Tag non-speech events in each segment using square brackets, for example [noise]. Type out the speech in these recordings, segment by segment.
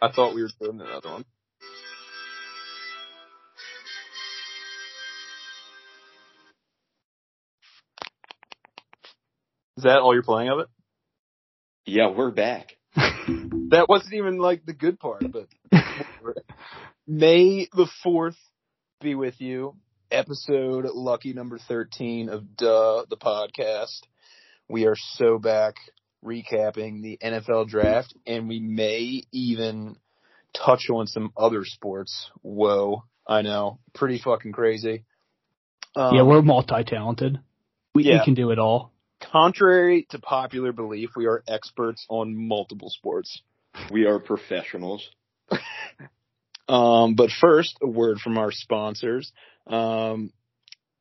I thought we were doing another one. Is that all you're playing of it? Yeah, we're back. [laughs] That wasn't even like the good part, but [laughs] May the 4th be with you. Episode lucky number 13 of Duh, the podcast. We are so back recapping the NFL draft and we may even touch on some other sports. Whoa. I know. Pretty fucking crazy. Um, yeah, we're multi-talented. We, Yeah. we can do it all. contrary to popular belief, we are experts on multiple sports. We are professionals. [laughs] Um, but first, a word from our sponsors. Um,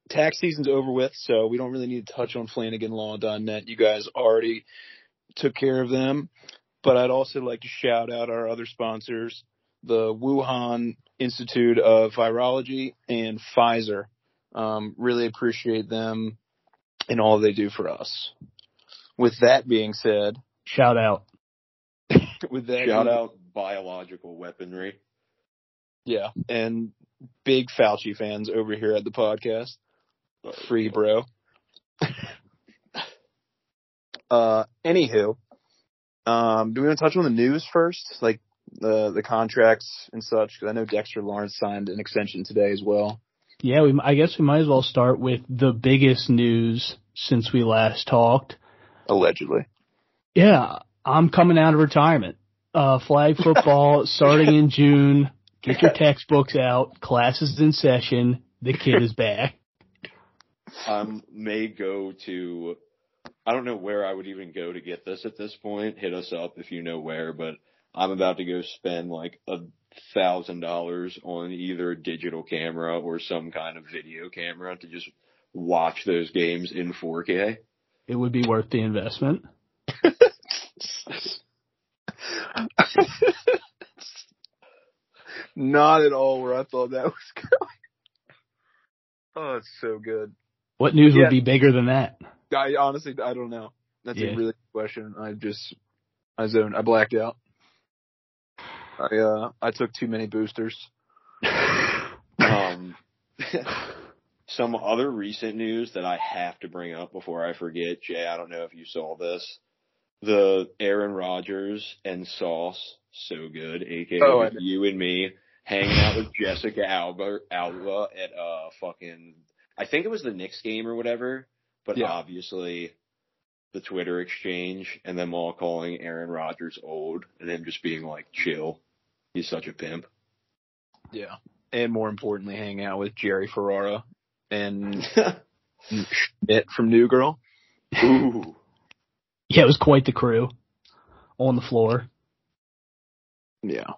tax season's over with, so we don't really need to touch on FlanaganLaw.net. You guys already took care of them. But I'd also like to shout out our other sponsors, the Wuhan Institute of Virology and Pfizer. Um, really appreciate them and all they do for us. With that being said, Shout out. [laughs] with that Shout out biological weaponry. Yeah, and big Fauci fans over here at the podcast. Free, bro. Uh, anywho, um, do we want to touch on the news first, like the the contracts and such? Because I know Dexter Lawrence signed an extension today as well. Yeah, we, I guess we might as well start with the biggest news since we last talked. Allegedly. Yeah, I'm coming out of retirement. Uh, flag [laughs] football starting in June. Get your [laughs] textbooks out. Classes in session. The kid is back. Um, may go to, I don't know where I would even go to get this at this point. Hit us up if you know where, but I'm about to go spend like a thousand dollars on either a digital camera or some kind of video camera to just watch those games in 4K. It would be worth the investment. [laughs] Not at all where I thought that was going. Oh, it's so good. What news Yeah. would be bigger than that? I honestly, I don't know. That's Yeah. a really good question. I just, I zoned, I blacked out. I, uh, I took too many boosters. [laughs] Um, [laughs] some other recent news that I have to bring up before I forget, Jay, I don't know if you saw this. The Aaron Rodgers and Sauce, so good, aka Oh, I with know. you and me, hanging out with Jessica Alba, Alba at uh fucking, I think it was the Knicks game or whatever, but Yeah. obviously the Twitter exchange and them all calling Aaron Rodgers old and him just being like, chill. He's such a pimp. Yeah. And more importantly, hang out with Jerry Ferrara and [laughs] Schmidt from New Girl. Ooh. Yeah, it was quite the crew on the floor. Yeah.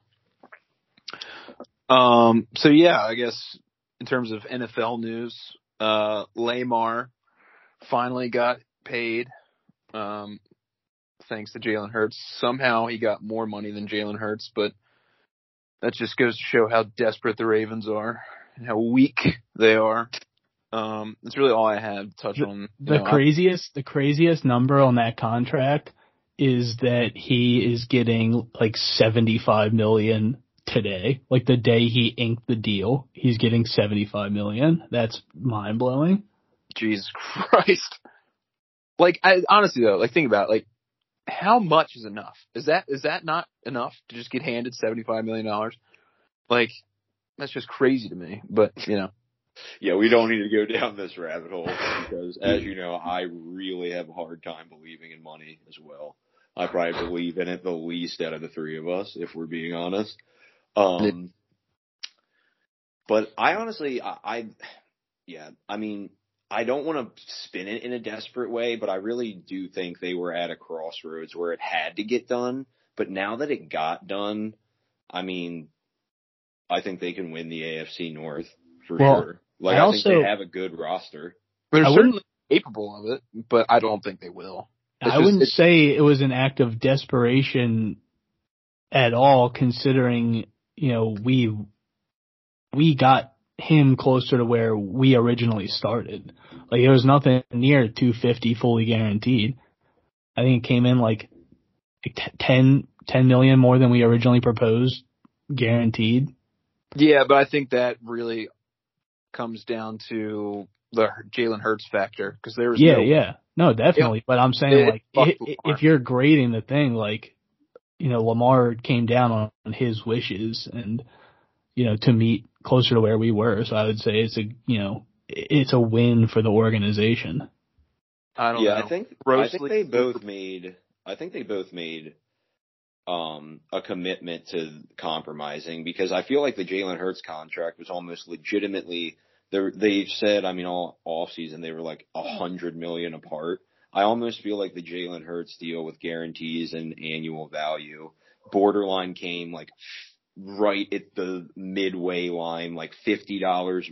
Um, so yeah, I guess in terms of NFL news, uh, Lamar finally got paid. Um, thanks to Jalen Hurts. Somehow he got more money than Jalen Hurts, but that just goes to show how desperate the Ravens are and how weak they are. Um, that's really all I had to touch on. you The know, I- craziest, the craziest number on that contract is that he is getting like 75 million today. Like the day he inked the deal, he's getting 75 million. That's mind blowing. Jesus [laughs] Christ. Like, I, honestly though, like think about it, like, how much is enough? Is that, is that not enough to just get handed $75 million? Like, that's just crazy to me, but you know, Yeah, we don't need to go [laughs] down this rabbit hole because, as you know, I really have a hard time believing in money as well. I probably believe in it the least out of the three of us, if we're being honest. Um, but I honestly, I, I, yeah, I mean, I don't want to spin it in a desperate way, but I really do think they were at a crossroads where it had to get done. But now that it got done, I mean, I think they can win the AFC North for Well, sure. Like I I, think also- they have a good roster. they're I certainly capable of it, but I don't think they will. It's I just- wouldn't say it was an act of desperation at all, considering you know we we got him closer to where we originally started. Like it was nothing near 250 fully guaranteed. I think it came in like t- 10, ten million more than we originally proposed, guaranteed. Yeah, but I think that really comes down to the Jalen Hurts factor because there was Yeah, no, yeah, no, definitely. But I'm saying like fuck i- i- Lamar. if you're grading the thing, like you know, Lamar came down on his wishes and you know to meet closer to where we were. So I would say it's a you know it's a win for the organization. I don't yeah, know. I think I Grossly- think they both made. I think they both made um a commitment to compromising because I feel like the Jalen Hurts contract was almost legitimately. They they said, I mean, all off season they were like a hundred million apart. I almost feel like the Jalen Hurts deal with guarantees and annual value borderline came like right at the midway line, like fifty dollars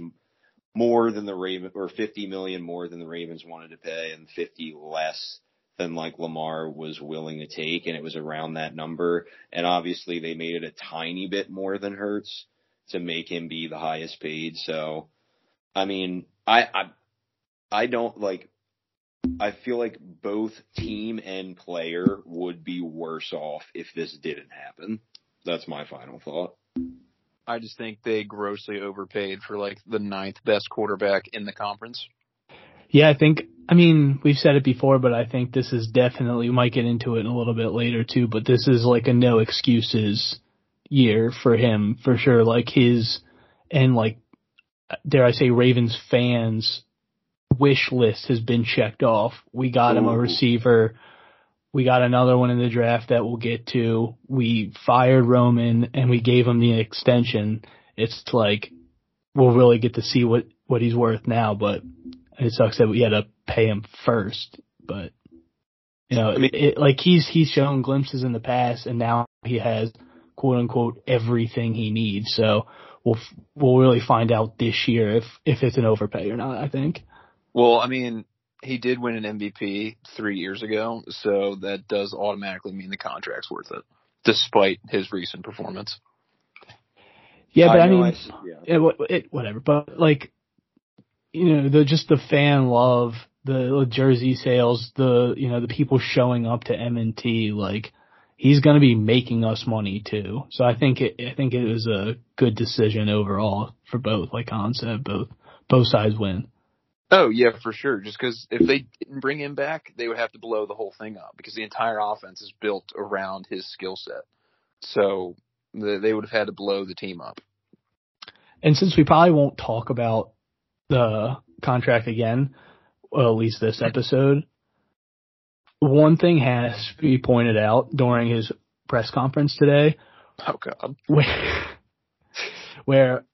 more than the Raven or 50 million more than the Ravens wanted to pay and 50 less than like Lamar was willing to take and it was around that number. And obviously they made it a tiny bit more than Hurts to make him be the highest paid. So I mean I I I don't like I feel like both team and player would be worse off if this didn't happen that's my final thought I just think they grossly overpaid for like the ninth best quarterback in the conference. Yeah, I think, I mean, we've said it before, but I think this is definitely, we might get into it in a little bit later too, but this is like a no excuses year for him, for sure. Like his, and like, dare I say, Ravens fans wish list has been checked off. We got him a receiver. We got another one in the draft that we'll get to. We fired Roman and we gave him the extension. It's like, we'll really get to see what, what he's worth now, but it sucks that we had to pay him first, but you know, I mean- it, like he's he's shown glimpses in the past, and now he has quote unquote everything he needs. So we'll we'll really find out this year if if it's an overpay or not. I think. Well, I mean, he did win an MVP three years ago, so that does automatically mean the contract's worth it, despite his recent performance. Yeah, but I, know mean, s- yeah. it, wha- it, whatever. But like, you know, the just the fan love, the jersey sales, the you know the people showing up to M and T, like he's going to be making us money too. So I think it, I think it was a good decision overall for both. Like Colin said, both both sides win. Oh yeah, for sure. Just because if they didn't bring him back, they would have to blow the whole thing up because the entire offense is built around his skill set. So the, they would have had to blow the team up. And since we probably won't talk about the contract again, well, at least this episode, one thing has to be pointed out during his press conference today, Oh god. where, [laughs] where,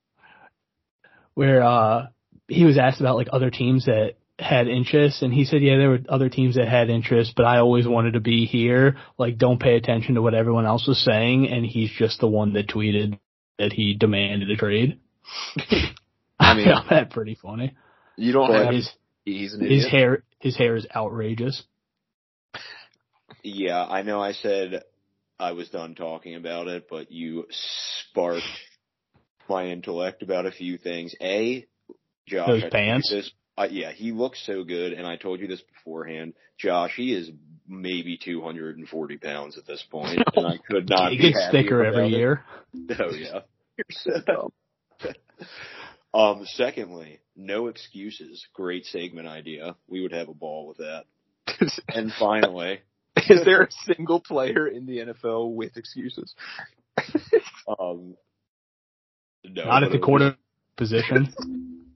where, uh, he was asked about like other teams that had interest and he said, yeah, there were other teams that had interest, but I always wanted to be here. Like, don't pay attention to what everyone else was saying. And he's just the one that tweeted that he demanded a trade. I [laughs] mean- I found that pretty funny. You don't But have. his He's an his hair his hair is outrageous. Yeah, I know I said I was done talking about it, but you sparked my intellect about a few things. A, Josh, Those I pants? This, uh, yeah, he looks so good, and I told you this beforehand. Josh, he is maybe 240 pounds at this point, [laughs] and I could not he gets thicker every it. year. Oh yeah. So. [laughs] Um, secondly, no excuses. Great segment idea. We would have a ball with that. [laughs] And finally, Is there a single player in the NFL with excuses? um, no, Not at the quarter position.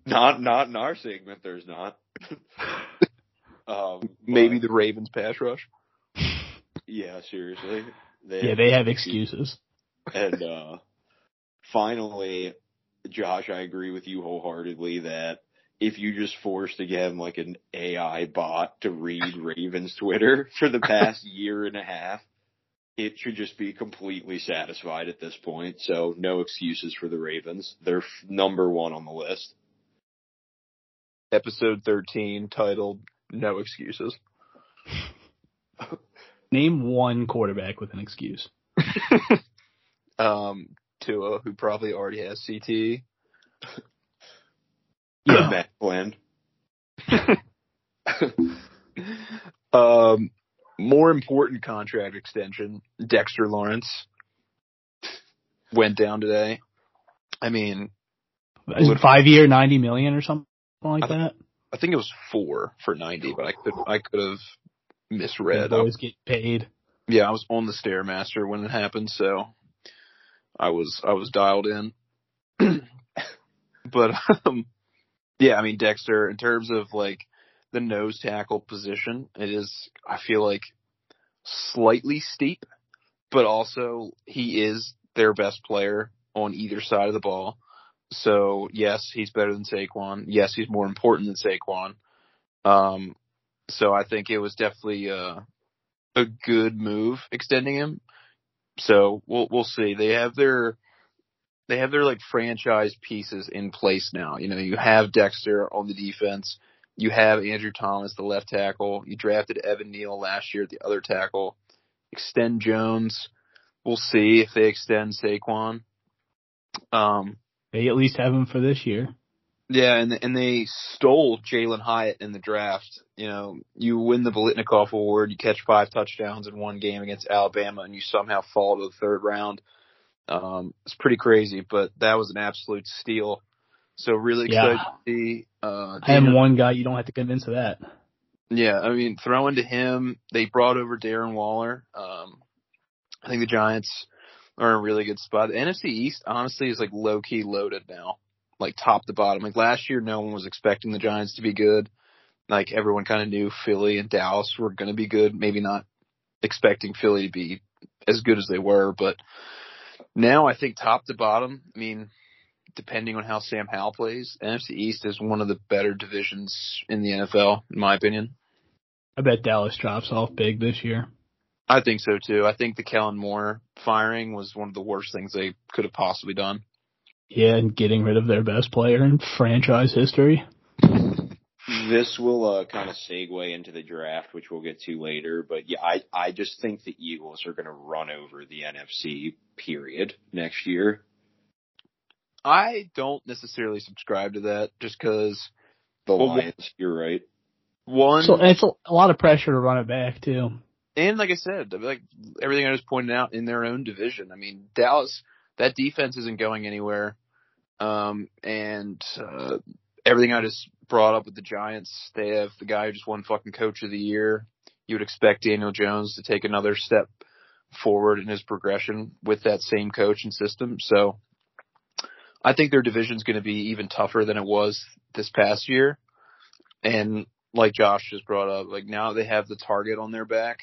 Not not in our segment. There's not. [laughs] um, Maybe but, the Ravens pass rush. yeah, seriously. yeah, they have excuses. And uh, finally, Josh, I agree with you wholeheartedly that if you just forced again like an AI bot to read Ravens Twitter [laughs] for the past [laughs] year and a half, it should just be completely satisfied at this point. So no excuses for the Ravens. They're f- number one on the list. Episode 13 titled No Excuses. [laughs] Name one quarterback with an excuse. [laughs] Um, Tua, who probably already has CT. [clears throat] Yeah. Matt Flynn. [laughs] Um, more important contract extension, Dexter Lawrence, went down today. I mean, Is five year, ninety million or something like I- that? I think it was four for ninety, but I could I could have misread. Boys get paid. yeah, I was on the stairmaster when it happened, so I was I was dialed in. [clears throat] but um, yeah, I mean Dexter, in terms of like the nose tackle position, it is I feel like slightly steep, but also he is their best player on either side of the ball. So yes, he's better than Saquon. Yes, he's more important than Saquon. Um, so I think it was definitely uh, a good move extending him. So we'll we'll see. They have their they have their like franchise pieces in place now. You know, you have Dexter on the defense. You have Andrew Thomas, the left tackle. You drafted Evan Neal last year at the other tackle. Extend Jones. We'll see if they extend Saquon. Um, They at least have him for this year. yeah, and and they stole Jalen Hyatt in the draft. You know, you win the Biletnikoff Award, you catch five touchdowns in one game against Alabama, and you somehow fall to the third round. Um, it's pretty crazy, but that was an absolute steal. So really Yeah. excited to see. Uh, I am Daniel- one guy you don't have to convince of that. yeah, I mean, throwing to him, they brought over Darren Waller. Um, I think the Giants are in a really good spot. The NFC East, honestly, is like low key loaded now, like top to bottom. Like last year, no one was expecting the Giants to be good. Like everyone kind of knew Philly and Dallas were going to be good. Maybe not expecting Philly to be as good as they were, but now I think top to bottom. I mean, depending on how Sam Howell plays, NFC East is one of the better divisions in the NFL, in my opinion. I bet Dallas drops off big this year. I think so too. I think the Kellen Moore firing was one of the worst things they could have possibly done. Yeah, and getting rid of their best player in franchise history. This will uh, kind of segue into the draft, which we'll get to later. But yeah, I I just think the Eagles are going to run over the NFC. Period next year. I don't necessarily subscribe to that just because The Well, Lions. You're right. one So and it's a, a lot of pressure to run it back too. And like I said, like everything I just pointed out in their own division. I mean, Dallas, that defense isn't going anywhere. Um, and, uh, everything I just brought up with the Giants, they have the guy who just won fucking coach of the year. You would expect Daniel Jones to take another step forward in his progression with that same coach and system. So I think their division's going to be even tougher than it was this past year. And like Josh just brought up, like now they have the target on their back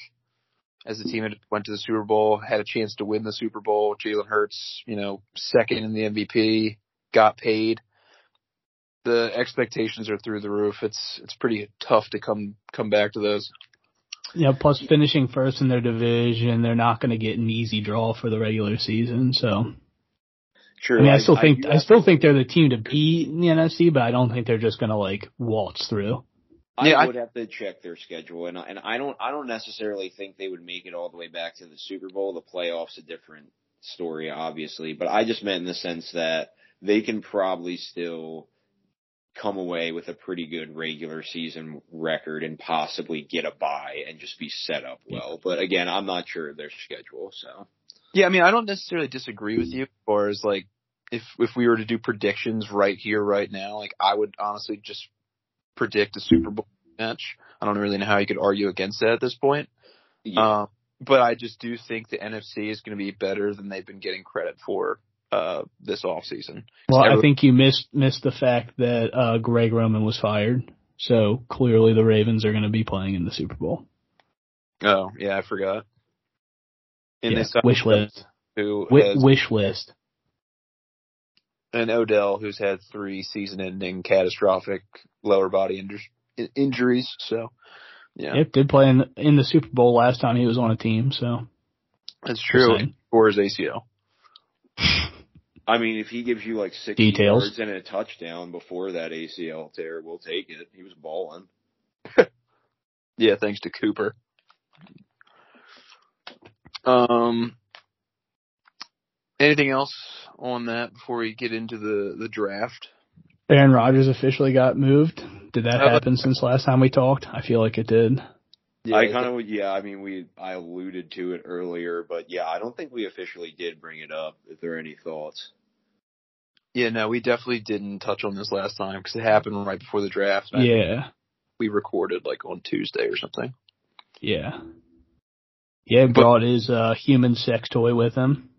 as the team that went to the Super Bowl, had a chance to win the Super Bowl. Jalen Hurts, you know, second in the MVP, got paid. The expectations are through the roof. It's it's pretty tough to come come back to those. Yeah, plus finishing first in their division, they're not going to get an easy draw for the regular season. So True. I mean, I still think do I, still think they're the team to beat in the NFC, but I don't think they're just going to like waltz through. I Yeah, I- would have to check their schedule, and I- and I don't I don't necessarily think they would make it all the way back to the Super Bowl. The playoffs a different story, obviously, but I just meant in the sense that they can probably still come away with a pretty good regular season record and possibly get a bye and just be set up well. But again, I'm not sure of their schedule, so Yeah, I mean, I don't necessarily disagree with you as far as like if if we were to do predictions right here, right now, like I would honestly just predict a Super Bowl match. I don't really know how you could argue against that at this point. yeah. Um, but I just do think the NFC is going to be better than they've been getting credit for uh, this offseason. Well, I think you missed missed the fact that uh, Greg Roman was fired. So clearly the Ravens are going to be playing in the Super Bowl. Oh, yeah, I forgot. And Yeah, they wish list. who Wi- has, wish list. And Odell, who's had three season-ending catastrophic lower body injur- injuries. So, yeah, Yep, did play in in the Super Bowl last time he was on a team. So that's true. saying. Or his ACL. [laughs] I mean, if he gives you like six Details. yards and a touchdown before that ACL tear, we'll take it. He was balling. [laughs] Yeah, thanks to Cooper. Um, anything else on that before we get into the the draft? Aaron Rodgers officially got moved. Did that happen since last time we talked? I feel like it did. Yeah, I kind of yeah. I mean, we I alluded to it earlier, but yeah, I don't think we officially did bring it up. If there are any thoughts, yeah, no, we definitely didn't touch on this last time because it happened right before the draft. I Yeah, we recorded like on Tuesday or something. yeah, yeah. But- Brought his uh, human sex toy with him.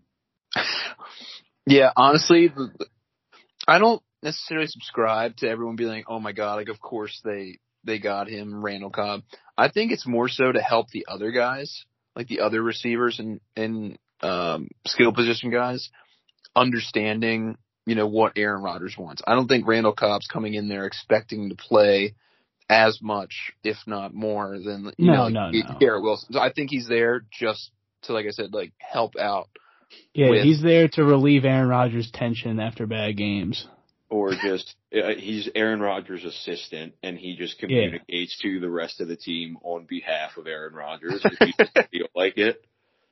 [laughs] Yeah, honestly, I don't necessarily subscribe to everyone being like, "Oh my god!" Like, of course they they got him, Randall Cobb. I think it's more so to help the other guys, like the other receivers and and um, skill position guys, understanding you know what Aaron Rodgers wants. I don't think Randall Cobb's coming in there expecting to play as much, if not more, than you No, know, like, no, no. Garrett Wilson. So I think he's there just to, like I said, like help out. Yeah, With- he's there to relieve Aaron Rodgers' tension after bad games. or just [laughs] uh, he's Aaron Rodgers' assistant, and he just communicates to the rest of the team on behalf of Aaron Rodgers if he doesn't [laughs] feel like it.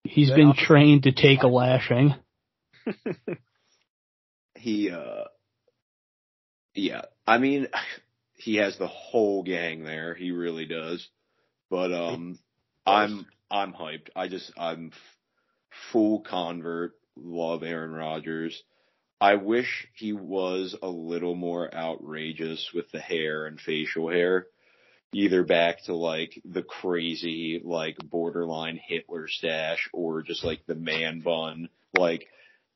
He's Yeah. been trained to take a lashing. [laughs] He, uh, yeah, I mean, he has the whole gang there. He really does. But um, I'm I'm hyped. I just I'm f- full convert. Love Aaron Rodgers. I wish he was a little more outrageous with the hair and facial hair. Either back to like the crazy, like borderline Hitler stash or just like the man bun. Like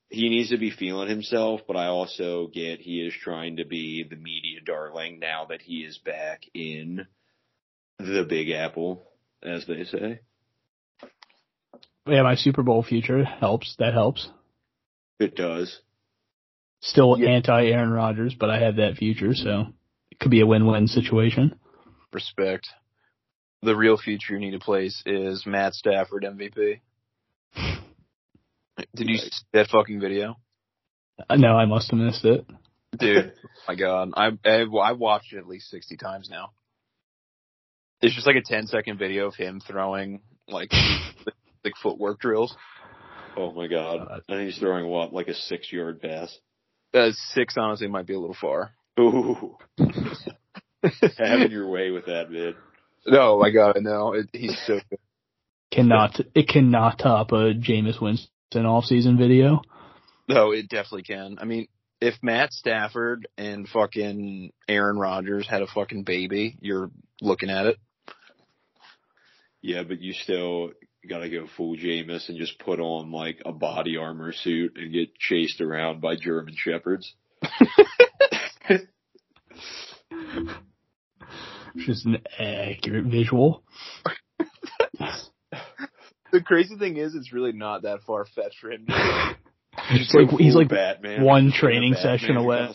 he needs to be feeling himself, but I also get he is trying to be the media darling now that he is back in the Big Apple, as they say. Yeah, my Super Bowl future helps. That helps. It does. Still Yeah. anti Aaron Rodgers, but I have that future, so it could be a win-win situation. respect. The real future you need to place is Matt Stafford MVP. Did you see that fucking video? Uh, No, I must have missed it. Dude, [laughs] my god. I, I I watched it at least 60 times now. It's just like a 10 second video of him throwing like [laughs] like footwork drills. Oh my god. God. And he's throwing what, like a six yard pass? Uh, 6 honestly might be a little far. Ooh. [laughs] Having your way with that, man. No, my god, no. It, he's so good. Cannot it cannot top a Jameis Winston off-season video. No, it definitely can. I mean, if Matt Stafford and fucking Aaron Rodgers had a fucking baby, you're looking at it. Yeah, but you still gotta go full Jameis and just put on like a body armor suit and get chased around by German shepherds. [laughs] Just an accurate visual. [laughs] The crazy thing is, it's really not that far fetched for him. to [laughs] It's like he's like Batman. one Just in a training session away.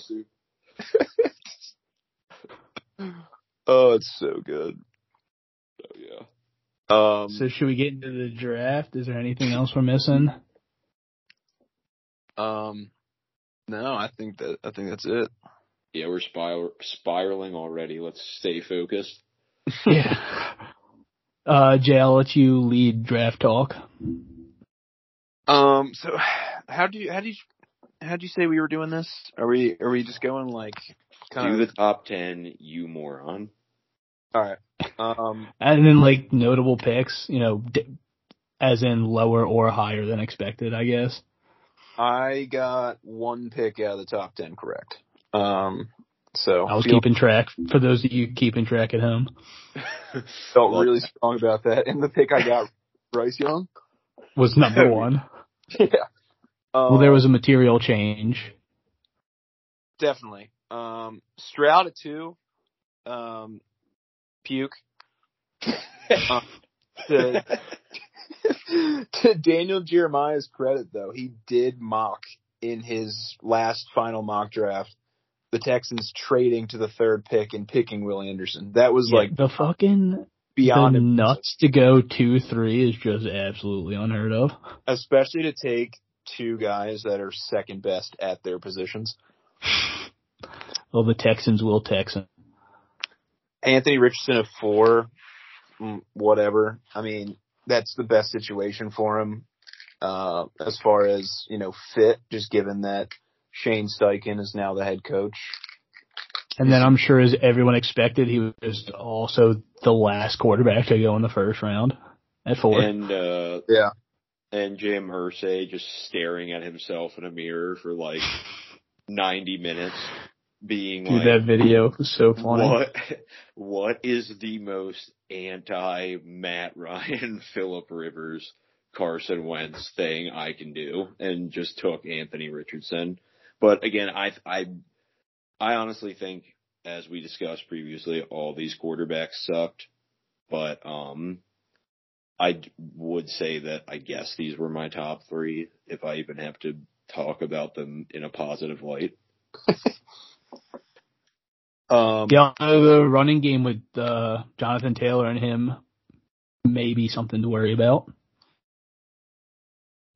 oh, it's so good. So, yeah. Um, So should we get into the draft? Is there anything else we're missing? um, no, I think that I think that's it. Yeah, we're spiral, spiraling already. Let's stay focused. [laughs] yeah. Uh, Jay, I'll let you lead draft talk. Um, so how do you how do you how do you say we were doing this? Are we are we just going like kind Do of the top ten, you moron. All right? Um, And then like notable picks, you know, d- as in lower or higher than expected, I guess. I got one pick out of the top ten correct. Um, so I was feel- keeping track for those of you keeping track at home. [laughs] felt really strong about that. And the pick I got, [laughs] Bryce Young. Was number one. [laughs] yeah. Well, there was a material change. definitely. Um, Stroud at two. Um, puke. Uh, [laughs] to, to Daniel Jeremiah's credit, though, he did mock in his last final mock draft the Texans trading to the third pick and picking Will Anderson. That was Yeah, like the fucking beyond the nuts to go two three is just absolutely unheard of. especially to take two guys that are second best at their positions. Well, the Texans will Texan. Anthony Richardson at four, mm, whatever. I mean, that's the best situation for him uh, as far as you know fit. Just given that Shane Steichen is now the head coach. And then I'm sure as everyone expected, he was just also the last quarterback to go in the first round at four. And uh Yeah. and Jim Irsay just staring at himself in a mirror for like 90 minutes being Dude, like that video was so funny. what what is the most anti Matt [laughs] Ryan Philip Rivers Carson Wentz thing I can do and just took Anthony Richardson. But again, I I I honestly think as we discussed previously all these quarterbacks sucked, but um I would say that I guess these were my top 3 if I even have to talk about them in a positive light. [laughs] Um, Yeah, the running game with uh, Jonathan Taylor and him may be something to worry about.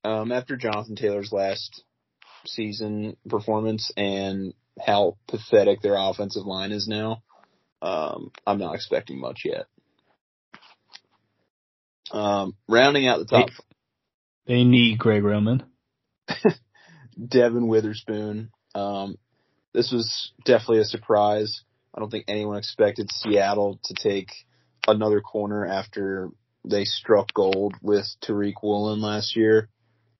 um, after Jonathan Taylor's last season performance and how pathetic their offensive line is now, um, I'm not expecting much yet. Um, rounding out the top, They need Greg Roman. [laughs] Devin Witherspoon. Um, this was definitely a surprise. I don't think anyone expected Seattle to take another corner after they struck gold with Tariq Woolen last year.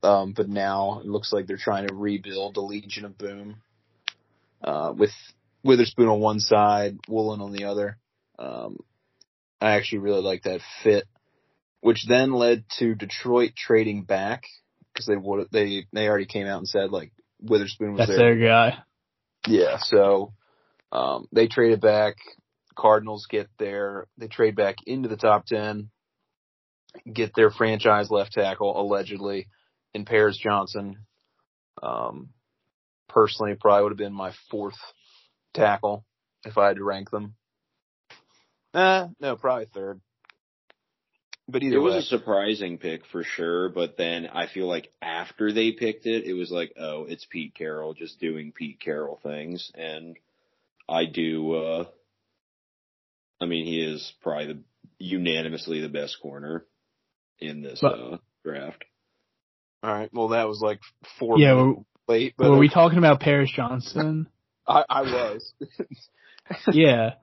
Um, but now it looks like they're trying to rebuild the Legion of Boom. Uh, with Witherspoon on one side, Woolen on the other. Um, I actually really like that fit, which then led to Detroit trading back because they would they they already came out and said like Witherspoon was That's there. their guy. Yeah, so um, they traded back. Cardinals get their they trade back into the top ten, get their franchise left tackle allegedly in Paris Johnson. Um, personally, probably would have been my fourth tackle if I had to rank them. Eh, no, probably third. But either It was way, a surprising pick for sure, but then I feel like after they picked it, it was like, oh, it's Pete Carroll just doing Pete Carroll things, and I do. uh I mean, he is probably the unanimously the best corner in this But- uh draft. all right. Well, that was like four Yeah, were, late, but were we talking about Paris Johnson? [laughs] I, I was. [laughs] yeah.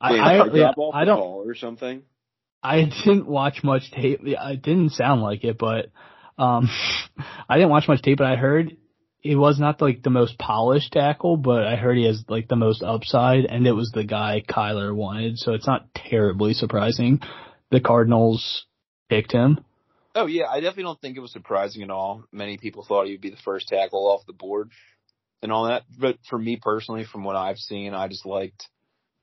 I, Wait, I, did I yeah, I don't, call or something. I didn't watch much tape. It didn't sound like it, but um, [laughs] I didn't watch much tape. But I heard it was not like the most polished tackle, but I heard he has like the most upside, and it was the guy Kyler wanted. So it's not terribly surprising the Cardinals picked him. Oh yeah, I definitely don't think it was surprising at all. Many people thought he would be the first tackle off the board and all that. But for me personally, from what I've seen, I just liked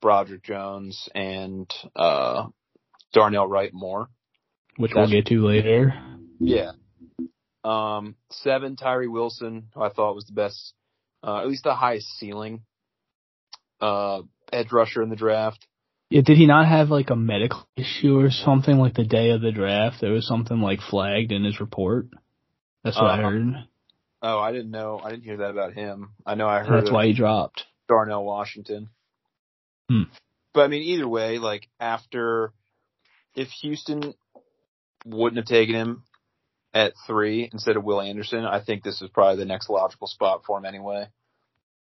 Broderick Jones and uh Darnell Wright more. Which we'll get to later. Yeah. Um seven, Tyree Wilson, who I thought was the best uh at least the highest ceiling uh edge rusher in the draft. Yeah, did he not have like a medical issue or something like the day of the draft? There was something like flagged in his report. That's what I Uh, heard. Oh, I didn't know I didn't hear that about him. I know I heard That's why he dropped. Darnell Washington. Hmm. But I mean, either way, like after, if Houston wouldn't have taken him at three instead of Will Anderson, I think this is probably the next logical spot for him anyway.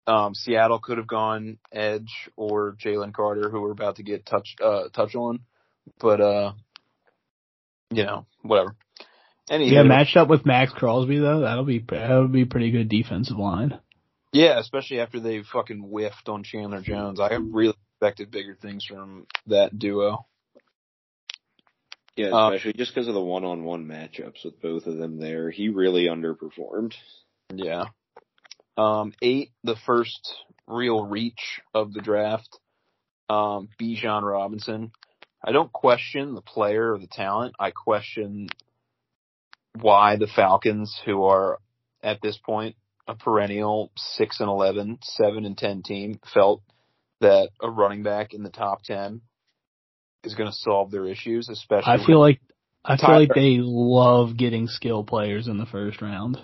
Um, Seattle could have gone Edge or Jalen Carter, who we're about to get touch uh, touch on, but uh, you know, whatever. Anyway, Yeah, matched up with Maxx Crosby though, that'll be that'll be pretty good defensive line. Yeah, especially after they fucking whiffed on Chandler Jones. I really expected bigger things from that duo. Yeah, Uh, especially just because of the one-on-one matchups with both of them there. He really underperformed. Yeah. Um, eight, the first real reach of the draft. Um, Bijan Robinson. I don't question the player or the talent. I question why the Falcons, who are at this point a perennial six and 11, seven and 10 team, felt that a running back in the top 10 is going to solve their issues, especially I feel like I feel like they love getting skill players in the first round.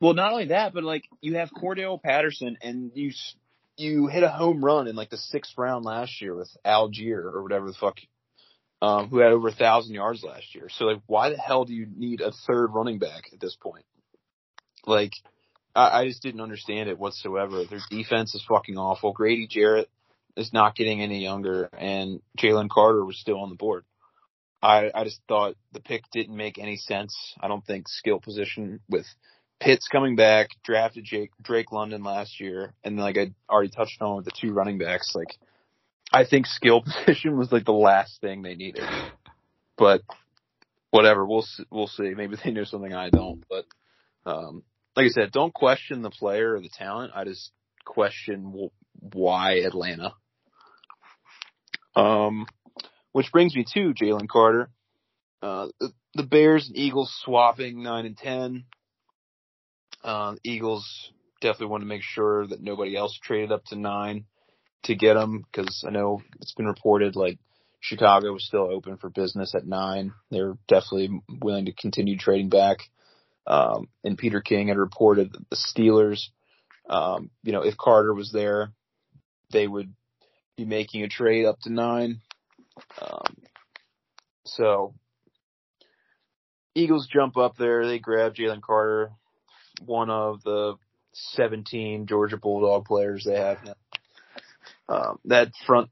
Well, not only that, but like you have Cordarrelle Patterson, and you you hit a home run in like the sixth round last year with Allgeier or whatever the fuck, um, who had over a thousand yards last year. So like, why the hell do you need a third running back at this point? Like, I, I just didn't understand it whatsoever. Their defense is fucking awful. Grady Jarrett is not getting any younger, and Jalen Carter was still on the board. I I just thought the pick didn't make any sense. I don't think skill position with Pitts coming back, drafted Jake, Drake London last year, and like I already touched on with the two running backs, like I think skill [laughs] position was like the last thing they needed. But whatever, we'll we'll see. Maybe they knew something I don't. But um, like I said, don't question the player or the talent. I just question why Atlanta. Um, which brings me to Jalen Carter. Uh, the, the Bears and Eagles swapping nine and ten. Uh, Eagles definitely want to make sure that nobody else traded up to nine to get him because I know it's been reported like Chicago was still open for business at nine. They're definitely willing to continue trading back. Um, and Peter King had reported that the Steelers, um, you know, if Carter was there, they would be making a trade up to nine. Um, so Eagles jump up there. They grab Jalen Carter one of the 17 Georgia Bulldog players they have now. Um, that front,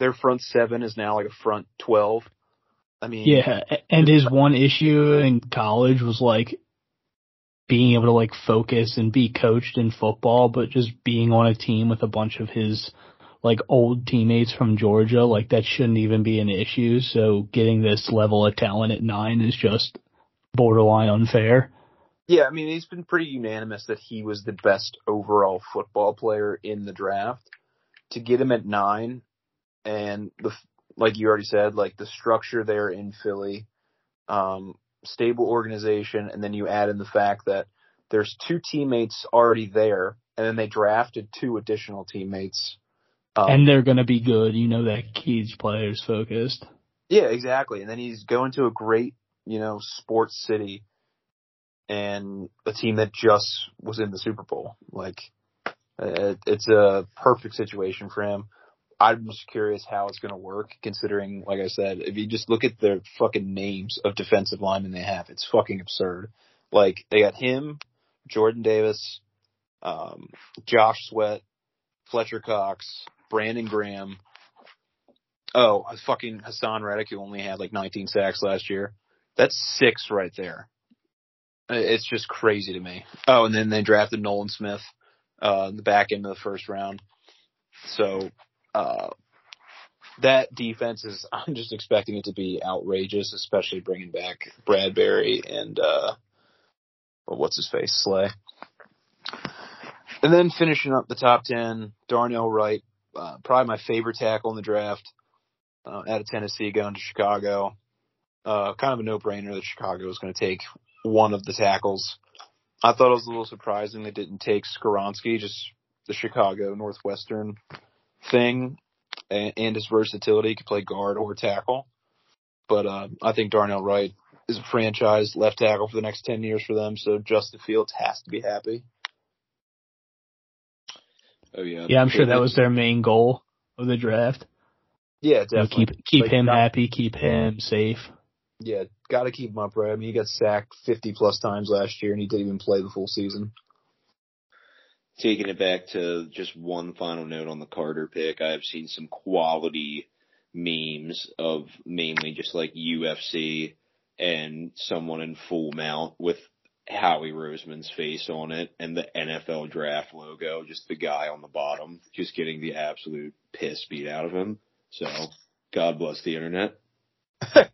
their front seven is now like a front 12. I mean, yeah, and his one issue in college was like being able to like focus and be coached in football, but just being on a team with a bunch of his like old teammates from Georgia, like that shouldn't even be an issue. So getting this level of talent at nine is just borderline unfair. Yeah, I mean, he's been pretty unanimous that he was the best overall football player in the draft. To get him at nine, and the like you already said, like the structure there in Philly, um, stable organization, and then you add in the fact that there's two teammates already there, and then they drafted two additional teammates. Um, and they're going to be good. You know that Keys players focused. Yeah, exactly. And then he's going to a great, you know, sports city and a team that just was in the Super Bowl. Like, it, it's a perfect situation for him. I'm just curious how it's going to work, considering, like I said, if you just look at the fucking names of defensive linemen they have, it's fucking absurd. Like, they got him, Jordan Davis, um, Josh Sweat, Fletcher Cox, Brandon Graham. Oh, fucking Haason Reddick, who only had like 19 sacks last year. That's six right there. It's just crazy to me. Oh, and then they drafted Nolan Smith, uh, the back end of the first round. So, uh, that defense is, [laughs] I'm just expecting it to be outrageous, especially bringing back Bradberry and, uh, what's his face, Slay. And then finishing up the top 10, Darnell Wright, uh, probably my favorite tackle in the draft, uh, out of Tennessee going to Chicago. Uh, kind of a no-brainer that Chicago was going to take one of the tackles. I thought it was a little surprising they didn't take Skoronski, just the Chicago Northwestern thing, and, and his versatility. He could play guard or tackle. But uh, I think Darnell Wright is a franchise left tackle for the next 10 years for them, so Justin Fields has to be happy. Oh yeah. Yeah, I'm sure that was their main goal of the draft. Yeah, definitely. You know, keep keep like, him happy, keep him safe. Yeah, got to keep him upright. I mean, he got sacked 50 plus times last year, and he didn't even play the full season. Taking it back to just one final note on the Carter pick, I have seen some quality memes of mainly just like UFC and someone in full mount with Howie Roseman's face on it and the NFL draft logo, just the guy on the bottom, just getting the absolute piss beat out of him. So, God bless the internet. [laughs]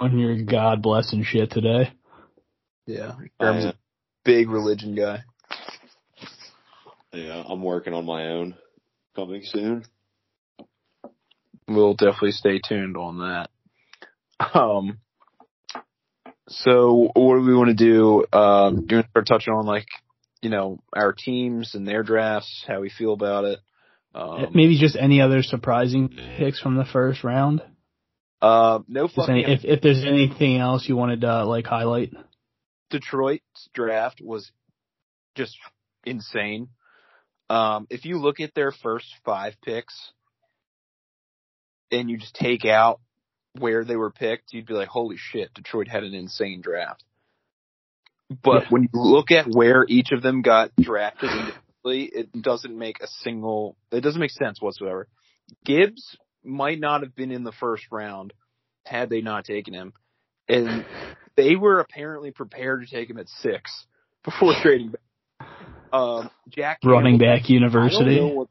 on your God blessing shit today. Yeah, Graham's a big religion guy. Yeah, I'm working on my own. Coming soon. We'll definitely stay tuned on that. Um, so what do we want to do? Um, do you want to start touching on like, you know, our teams and their drafts, how we feel about it? Um, Maybe just any other surprising picks from the first round. Uh, no fucking. Any, if if there's anything else you wanted to like highlight, Detroit's draft was just insane. Um, if you look at their first five picks and you just take out where they were picked, you'd be like, holy shit, Detroit had an insane draft. But yeah. when you look at where each of them got drafted in it doesn't make a single. It doesn't make sense whatsoever. Gibbs might not have been in the first round had they not taken him, and they were apparently prepared to take him at six before [laughs] trading back. Um, Jack Running Campbell- back university. I don't know what,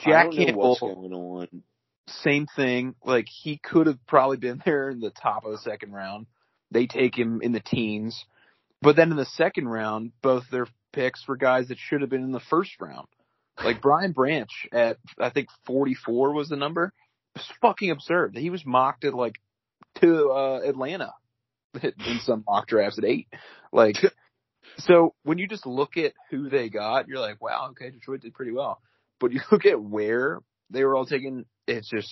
I Jack don't know Campbell, what's going on. Same thing. Like he could have probably been [laughs] there in the top of the second round. They take him in the teens, but then in the second round, both their picks were guys that should have been in the first round. Like Brian Branch at I think 44 was the number. It's fucking absurd. He was mocked at like to uh Atlanta [laughs] in some mock drafts at eight. Like so when you just look at who they got, you're like, wow, okay, Detroit did pretty well. But you [laughs] look at where they were all taken, it's just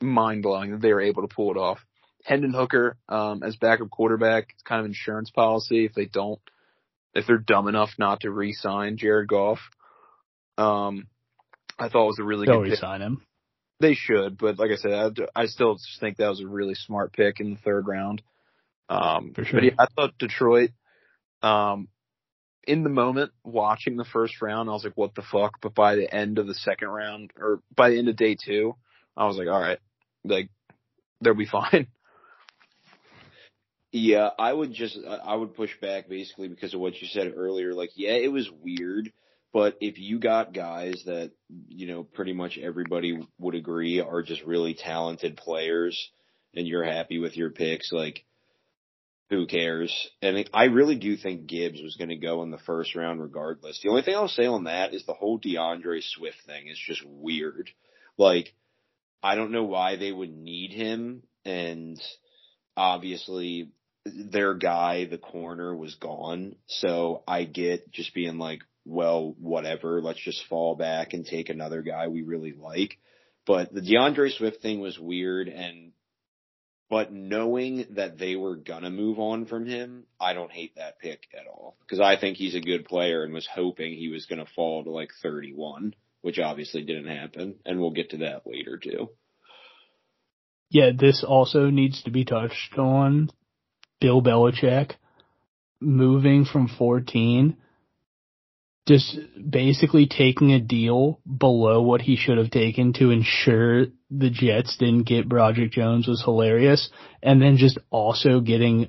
mind blowing that they were able to pull it off. Hendon Hooker, um, as backup quarterback, it's kind of insurance policy if they don't, if they're dumb enough not to re-sign Jared Goff. Um, I thought it was a really They'll good pick. resign him. They should, but like I said, I, I still just think that was a really smart pick in the third round. Um, For sure. But yeah, I thought Detroit, um, in the moment watching the first round, I was like, what the fuck? But by the end of the second round, or by the end of day two, I was like, all right, like, they'll be [laughs] fine. Yeah, I would just I would push back basically because of what you said earlier. Like, yeah, it was weird, but if you got guys that you know pretty much everybody would agree are just really talented players, and you're happy with your picks, like who cares? And I really do think Gibbs was going to go in the first round regardless. The only thing I'll say on that is the whole D'Andre Swift thing is just weird. Like, I don't know why they would need him, and obviously their guy, the corner, was gone. So I get just being like, well, whatever, let's just fall back and take another guy we really like. But the D'Andre Swift thing was weird and but knowing that they were gonna move on from him, I don't hate that pick at all. Because I think he's a good player and was hoping he was gonna fall to like thirty one, which obviously didn't happen, and we'll get to that later too. Yeah, this also needs to be touched on. Bill Belichick moving from 14, just basically taking a deal below what he should have taken to ensure the Jets didn't get Broderick Jones was hilarious. And then just also getting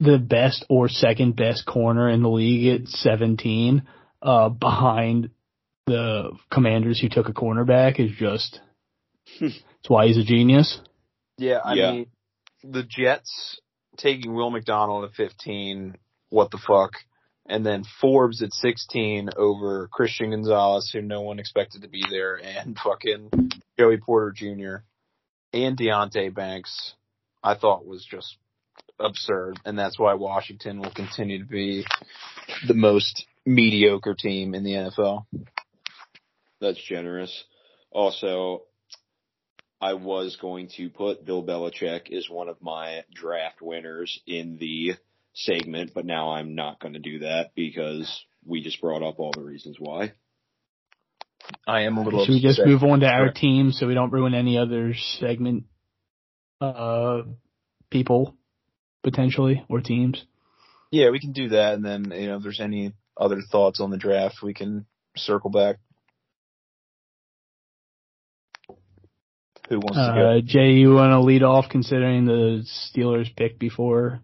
the best or second best corner in the league at 17, uh, behind the commanders who took a cornerback is just, it's why he's a genius. Yeah, I Yeah. mean, the Jets taking Will McDonald at 15, what the fuck? And then Forbes at 16 over Christian Gonzalez, who no one expected to be there, and [laughs] fucking Joey Porter Jr. and Deonte Banks, I thought was just absurd. And that's why Washington will continue to be the most mediocre team in the NFL. That's generous. Also, I was going to put Bill Belichick as one of my draft winners in the segment, but now I'm not going to do that because we just brought up all the reasons why. I am a little Should we just move on to our Sure. team so we don't ruin any other segment, uh, people potentially or teams? Yeah, we can do that, and then you know if there's any other thoughts on the draft, we can circle back. Who wants to go? Uh, Jay, you want to lead off considering the Steelers pick before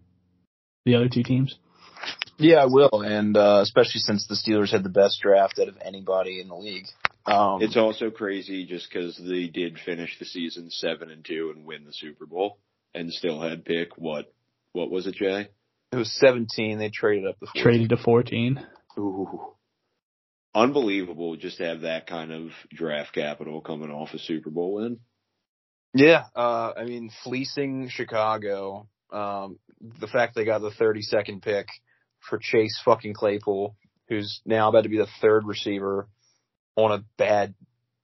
the other two teams? Yeah, I will, and uh, especially since the Steelers had the best draft out of anybody in the league. Um, It's also crazy just because they did finish the season seven and two and win the Super Bowl and still had pick what what was it, Jay? it was 17. They traded up the 14. Traded to 14. Ooh. Unbelievable just to have that kind of draft capital coming off a Super Bowl win. Yeah, uh, I mean fleecing Chicago. Um, the fact they got the 32nd pick for Chase fucking Claypool, who's now about to be the third receiver on a bad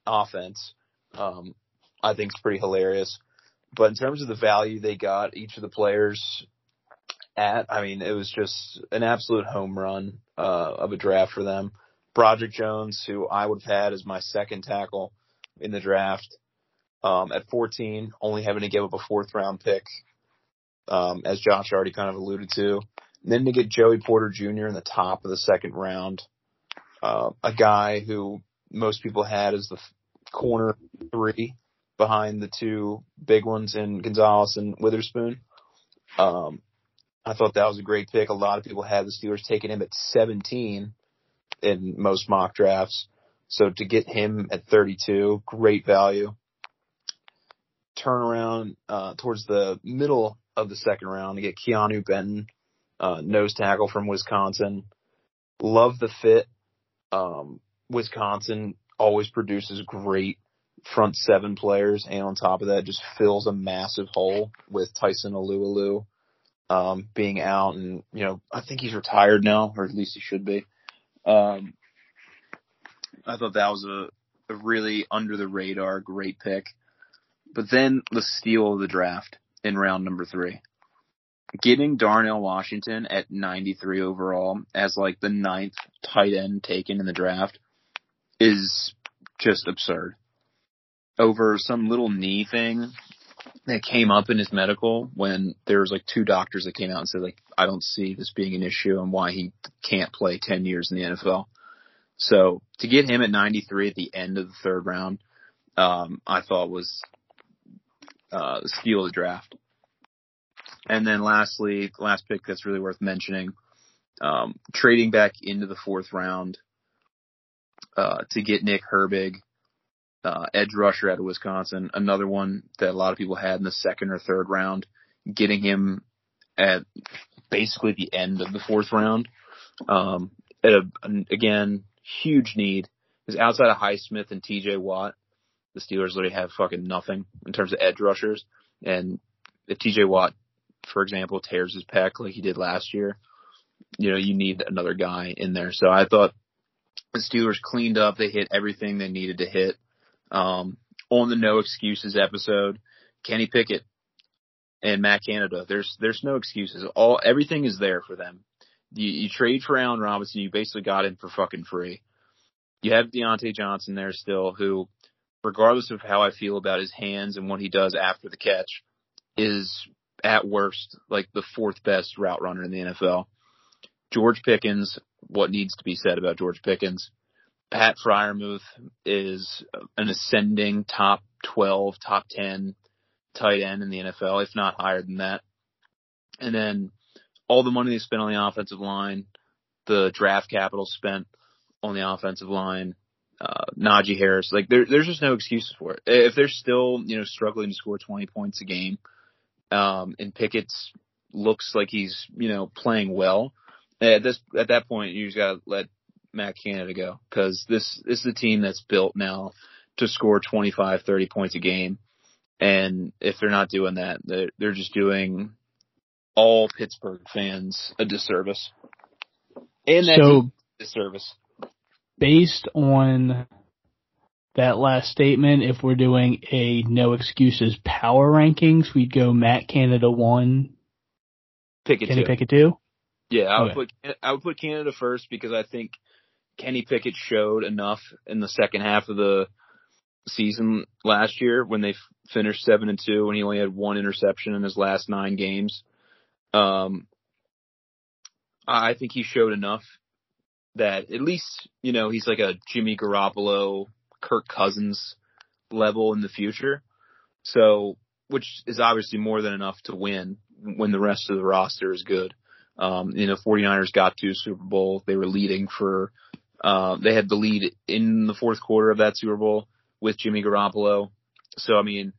offense, um, I think is pretty hilarious. But in terms of the value they got each of the players at, I mean, it was just an absolute home run uh, of a draft for them. Broderick Jones, who I would have had as my second tackle in the draft, um, at 14, only having to give up a fourth round pick, um, as Josh already kind of alluded to. And then to get Joey Porter Jr. in the top of the second round, uh, a guy who most people had as the corner three behind the two big ones in Gonzalez and Witherspoon. Um, I thought that was a great pick. A lot of people had the Steelers taking him at 17 in most mock drafts. So to get him at 32, great value. Turn around uh, towards the middle of the second round to get Keanu Benton, uh, nose tackle from Wisconsin. Love the fit. Um, Wisconsin always produces great front seven players, and on top of that, just fills a massive hole with Tyson Alualu um, being out, and you know I think he's retired now, or at least he should be. Um, I thought that was a, a really under the radar great pick, but then the steal of the draft in round number three. Getting Darnell Washington at 93 overall as like the ninth tight end taken in the draft is just absurd. Over some little knee thing that came up in his medical when there was like two doctors that came out and said like, I don't see this being an issue and why he can't play 10 years in the NFL. So to get him at 93 at the end of the third round, um, I thought was, uh, steal the draft. And then lastly, last pick that's really worth mentioning, um, trading back into the fourth round, uh, to get Nick Herbig, uh, edge rusher out of Wisconsin, another one that a lot of people had in the second or third round, getting him at basically the end of the fourth round. Um, a, again, huge need is outside of Highsmith and TJ Watt. The Steelers literally have fucking nothing in terms of edge rushers. And if TJ Watt, for example, tears his pec like he did last year, you know, you need another guy in there. So I thought the Steelers cleaned up. They hit everything they needed to hit. Um, on the no excuses episode, Kenny Pickett and Matt Canada, there's, there's no excuses. All, everything is there for them. You, you trade for Allen Robinson, you basically got him for fucking free. You have Diontae Johnson there still, who, regardless of how I feel about his hands and what he does after the catch, is at worst like the fourth best route runner in the NFL. George Pickens, what needs to be said about George Pickens? Pat Freiermuth is an ascending top 12, top 10 tight end in the NFL, if not higher than that. And then all the money they spent on the offensive line, the draft capital spent on the offensive line, uh, Najee Harris, like there, there's just no excuses for it. If they're still, you know, struggling to score 20 points a game, um, and Pickett's looks like he's, you know, playing well, at this, at that point, you just gotta let Matt Canada go because this, this is a team that's built now to score 25, 30 points a game. And if they're not doing that, they're, they're just doing all Pittsburgh fans a disservice. And that's So- a disservice. Based on that last statement, if we're doing a no excuses power rankings, we'd go Matt Canada one, Pickett Kenny too. Pickett two. Yeah, I would Okay. put I would put Canada first because I think Kenny Pickett showed enough in the second half of the season last year when they f- finished seven and two and he only had one interception in his last nine games. Um, I think he showed enough that at least you know he's like a Jimmy Garoppolo, Kirk Cousins level in the future. So, which is obviously more than enough to win when the rest of the roster is good. Um, you know, 49ers got to Super Bowl. They were leading for, uh, they had the lead in the fourth quarter of that Super Bowl with Jimmy Garoppolo. So, I mean,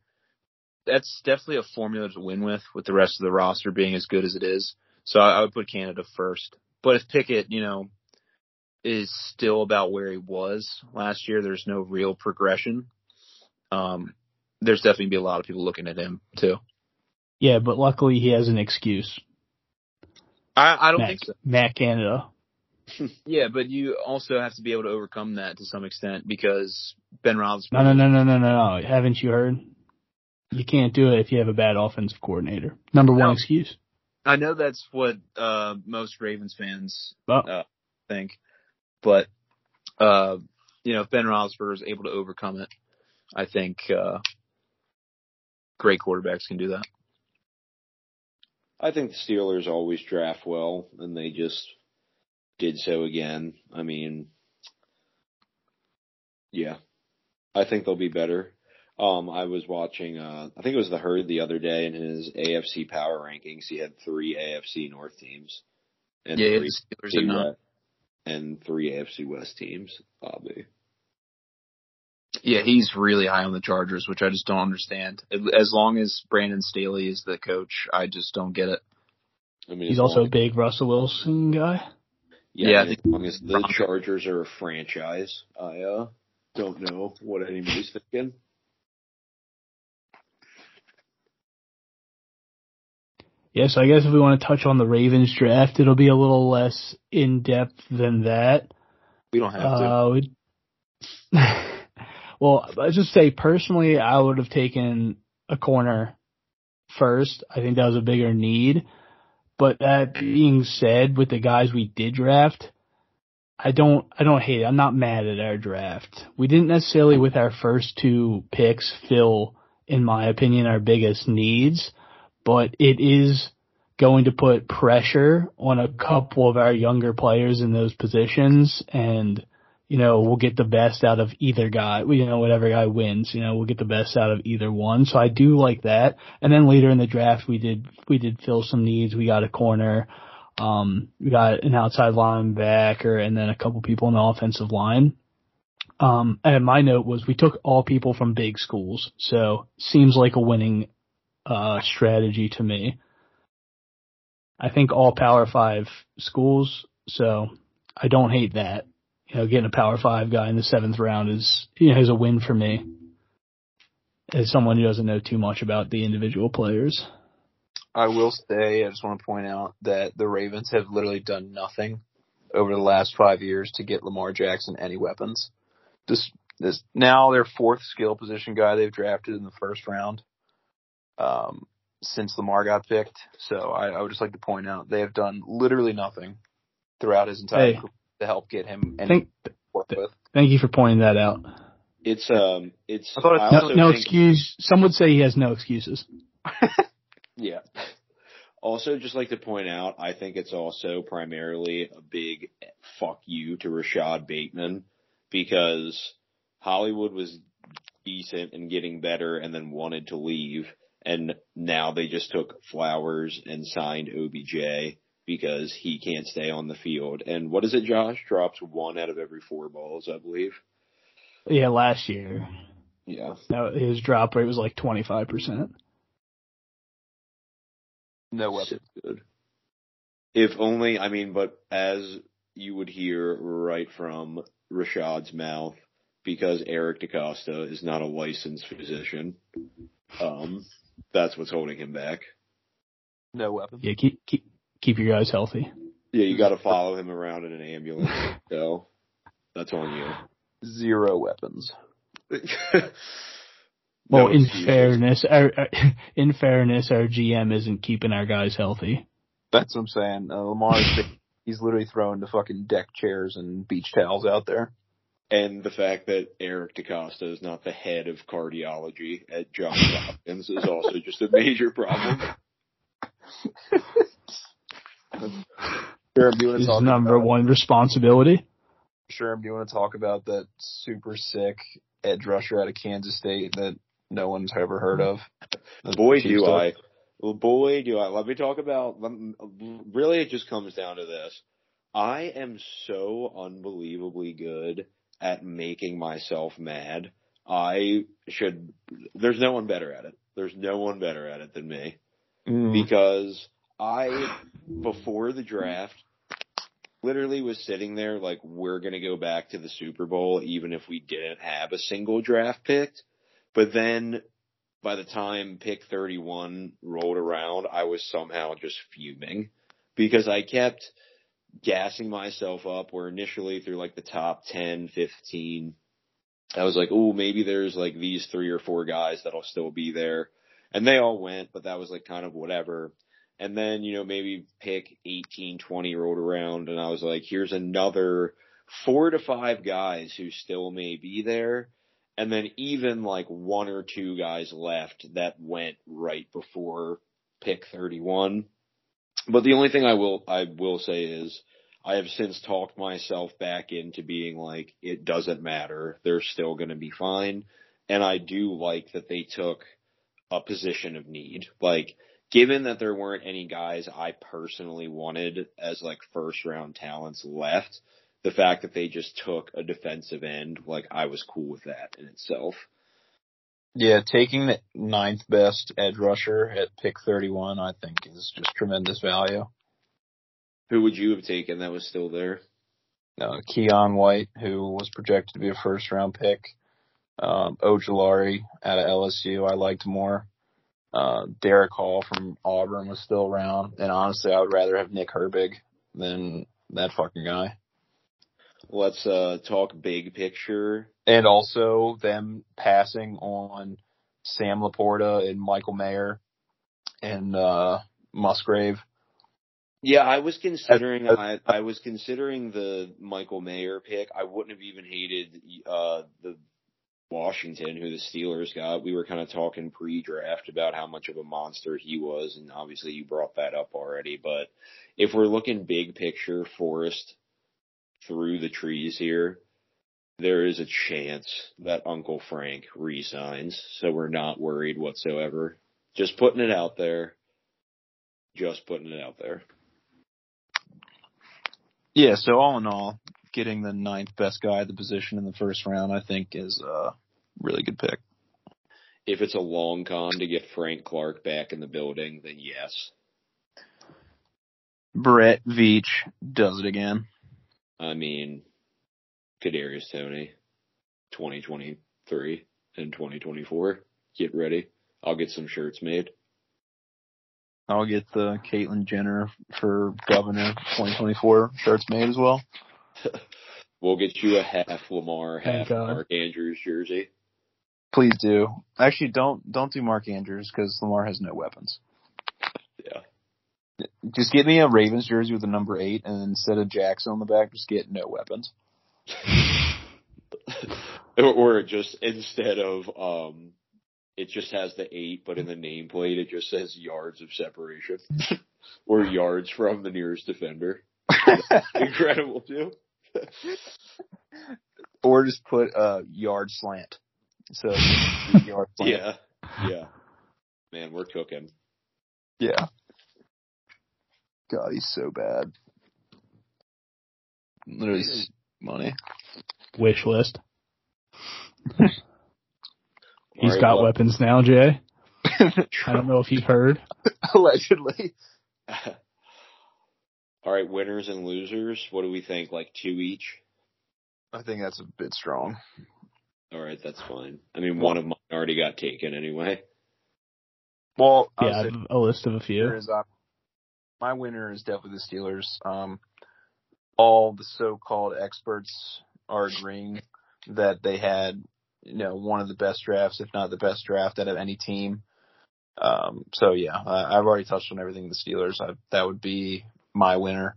that's definitely a formula to win with, with the rest of the roster being as good as it is. So I, I would put Canada first. But if Pickett, you know, is still about where he was last year, there's no real progression. Um, there's definitely be a lot of people looking at him too. Yeah, but luckily he has an excuse. I, I don't Matt, think so. Matt Canada. [laughs] Yeah, but you also have to be able to overcome that to some extent because Ben Roethlisberger. No, no, no, no, no, no, no. Haven't you heard? You can't do it if you have a bad offensive coordinator. Number one No. excuse. I know that's what uh most Ravens fans Oh. uh, think, but uh, you know, if Ben Roethlisberger is able to overcome it, I think uh, great quarterbacks can do that. I think the Steelers always draft well, and they just did so again. I mean, Yeah. I think they'll be better. Um, I was watching, uh, I think it was the herd the other day in his AFC power rankings. He had three AFC North teams and Yeah, three the Steelers are not. West- and three AFC West teams. Probably. Yeah, he's really high on the Chargers, which I just don't understand. As long as Brandon Staley is the coach, I just don't get it. I mean, He's also a big Russell Wilson guy. yeah, Yeah, I as long as the Chargers are a franchise, I uh don't know what anybody's thinking. Yeah, so I guess if we want to touch on the Ravens draft, it'll be a little less in depth than that. We don't have to. Uh, we- [laughs] well, let's just say personally, I would have taken a corner first. I think that was a bigger need. But that being said, with the guys we did draft, I don't, I don't hate it. I'm not mad at our draft. We didn't necessarily with our first two picks fill, in my opinion, our biggest needs, but it is going to put pressure on a couple of our younger players in those positions and you know, we'll get the best out of either guy, you know, whatever guy wins, you know, we'll get the best out of either one. So I do like that. And then later in the draft, we did, we did fill some needs. We got a corner. Um, we got an outside linebacker and then a couple people in the offensive line. Um, and my note was we took all people from big schools. So seems like a winning, uh, strategy to me. I think all power five schools. So I don't hate that you know, getting a power five guy in the seventh round is, you know, is a win for me. As someone who doesn't know too much about the individual players. I will say, I just want to point out that the Ravens have literally done nothing over the last five years to get Lamar Jackson any weapons. This, this now their fourth skill position guy they've drafted in the first round, um, since Lamar got picked. So I, I would just like to point out they have done literally nothing throughout his entire Hey. career to help get him any Thank, work with. thank you for pointing that out. It's um, it's. I thought No, also no think- excuse. Some would say he has no excuses. [laughs] Yeah. Also, just like to point out, I think it's also primarily a big fuck you to Rashod Bateman because Hollywood was decent and getting better and then wanted to leave. And now they just took Flowers and signed OBJ because he can't stay on the field. And what is it, Josh? Drops one out of every four balls, I believe. Yeah, last year. Yeah. No, his drop rate was like 25%. No weapons. So good. If only, I mean, but as you would hear right from Rashod's mouth, because Eric DeCosta is not a licensed physician, um, that's what's holding him back. No weapons. Yeah, keep, keep, keep your guys healthy. Yeah, you gotta follow him around in an ambulance, [laughs] so that's on you. Zero weapons. [laughs] Well, No in excuses. fairness, our, our, [laughs] in fairness, our GM isn't keeping our guys healthy. That's what I'm saying. Uh, Lamar's he's literally throwing the fucking deck chairs and beach towels out there. And the fact that Eric DeCosta is not the head of cardiology at Johns [laughs] Hopkins is also just a major problem. Sure, do you want His to talk number about, one responsibility. Sure, do you want to talk about that super sick edge rusher out of Kansas State that no one's ever heard of? The Boy, do took? I. Well, boy, do I. Let me talk about, me- really it just comes down to this. I am so unbelievably good at making myself mad. I should, there's no one better at it. There's no one better at it than me. Mm. Because I, before the draft, literally was sitting there like, we're gonna go back to the Super Bowl even if we didn't have a single draft picked. But then by the time pick 31 rolled around, I was somehow just fuming because I kept gassing myself up where initially through like the top 10, 15, I was like, oh, maybe there's like these three or four guys that'll still be there. And they all went, but that was like kind of whatever. And then, you know, maybe pick 18, 20 rolled around and I was like, here's another four to five guys who still may be there and then even like one or two guys left that went right before pick 31. But the only thing I will I will say is I have since talked myself back into being like, it doesn't matter. They're still going to be fine. And I do like that they took a position of need. Like, given that there weren't any guys I personally wanted as like first round talents left, the fact that they just took a defensive end, like I was cool with that in itself. Yeah, taking the ninth best edge rusher at pick 31, I think is just tremendous value. Who would you have taken that was still there? Uh, Keion White, who was projected to be a first round pick. Um, Ojulari out of LSU, I liked more. Uh, Derick Hall from Auburn was still around. And honestly, I would rather have Nick Herbig than that fucking guy. Let's, uh, talk big picture. And also them passing on Sam Laporta and Michael Mayer and, uh, Musgrave. Yeah, I was considering I I was considering the Michael Mayer pick. I wouldn't have even hated uh the Washington who the Steelers got. We were kind of talking pre-draft about how much of a monster he was and obviously you brought that up already, but if we're looking big picture forest through the trees here, there is a chance that Uncle Frank resigns, so we're not worried whatsoever. Just putting it out there. Just putting it out there. Yeah, so all in all, getting the ninth best guy at the position in the first round, I think, is a really good pick. If it's a long con to get Frank Clark back in the building, then yes. Brett Veach does it again. I mean, Kadarius Toney, 2023 and 2024. Get ready. I'll get some shirts made. I'll get the Caitlyn Jenner for governor 2024 shirts made as well. [laughs] we'll get you a half Lamar, half Mark Andrews jersey. Please do. Actually, don't don't do Mark Andrews because Lamar has no weapons. Yeah. Just get me a Ravens jersey with the number eight, and instead of Jackson on the back, just get no weapons. [laughs] or just instead of um it just has the eight, but in the nameplate it just says yards of separation [laughs] or yards from the nearest defender. [laughs] Incredible too. or just put a yard slant. So yard slant. Yeah, yeah. Man, we're cooking. Yeah. God, he's so bad. Literally money. Wish list. [laughs] He's right, got well, weapons now, Jay. [laughs] I don't know if you've heard. Allegedly. [laughs] All right, winners and losers. What do we think? Like two each? I think that's a bit strong. All right, that's fine. I mean, one of mine already got taken anyway. Well, yeah, I have a list of a few. Is, uh, my winner is definitely the Steelers. Um, all the so-called experts are agreeing that they had you know, one of the best drafts, if not the best draft out of any team. Um, so yeah, I, have already touched on everything. The Steelers, I, that would be my winner.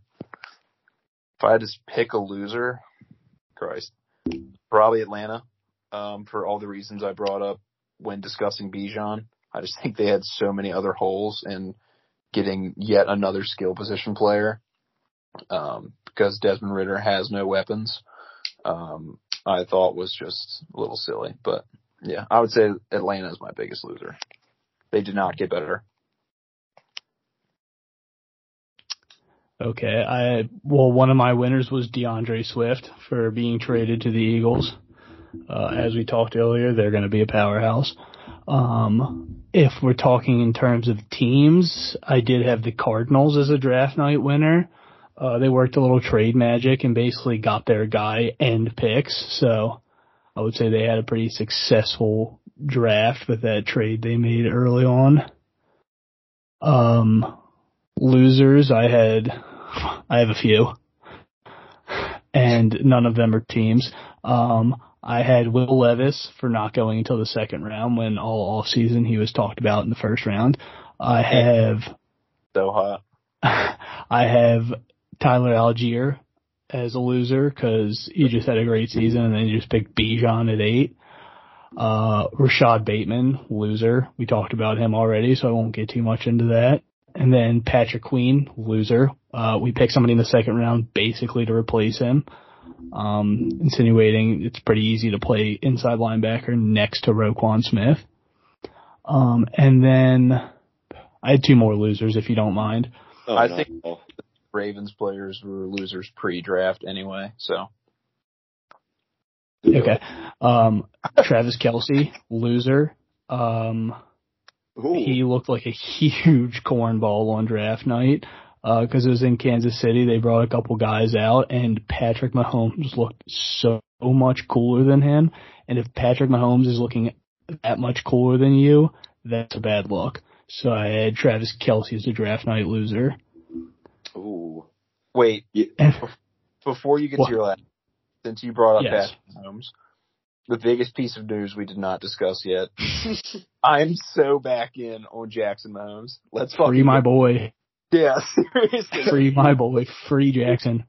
If I to pick a loser, Christ, probably Atlanta. Um, for all the reasons I brought up when discussing Bijan, I just think they had so many other holes in getting yet another skill position player. Um, because Desmond Ridder has no weapons. Um, I thought was just a little silly. But yeah, I would say Atlanta is my biggest loser. They did not get better. Okay, I well, one of my winners was D'Andre Swift for being traded to the Eagles. Uh, as we talked earlier, they're going to be a powerhouse. Um, if we're talking in terms of teams, I did have the Cardinals as a draft night winner. Uh, they worked a little trade magic and basically got their guy and picks. So I would say they had a pretty successful draft with that trade they made early on. Um, losers, I had, [laughs] I have a few, and none of them are teams. Um, I had Will Levis for not going until the second round when all off season he was talked about in the first round. I have so hot. [laughs] I have Tyler Allgeier as a loser because he just had a great season and then you just picked Bijan at eight. Uh, Rashod Bateman, loser. We talked about him already, so I won't get too much into that. And then Patrick Queen, loser. Uh, we picked somebody in the second round basically to replace him. Um, insinuating it's pretty easy to play inside linebacker next to Roquan Smith. Um, and then I had two more losers if you don't mind. Oh, I no. think- Ravens players were losers pre-draft anyway, so Okay. Um, Travis Kelce, loser. Um, he looked like a huge cornball on draft night. Uh, cause it was in Kansas City. They brought a couple guys out and Patrick Mahomes looked so much cooler than him. And if Patrick Mahomes is looking that much cooler than you, that's a bad look. So I had Travis Kelce as a draft night loser. Ooh. wait. Before you get What? to your last, since you brought up Yes. Patrick Mahomes, the biggest piece of news we did not discuss yet. [laughs] I'm so back in on Jackson Mahomes. Let's free my boy, yeah, [laughs] seriously. free my boy, free Jackson.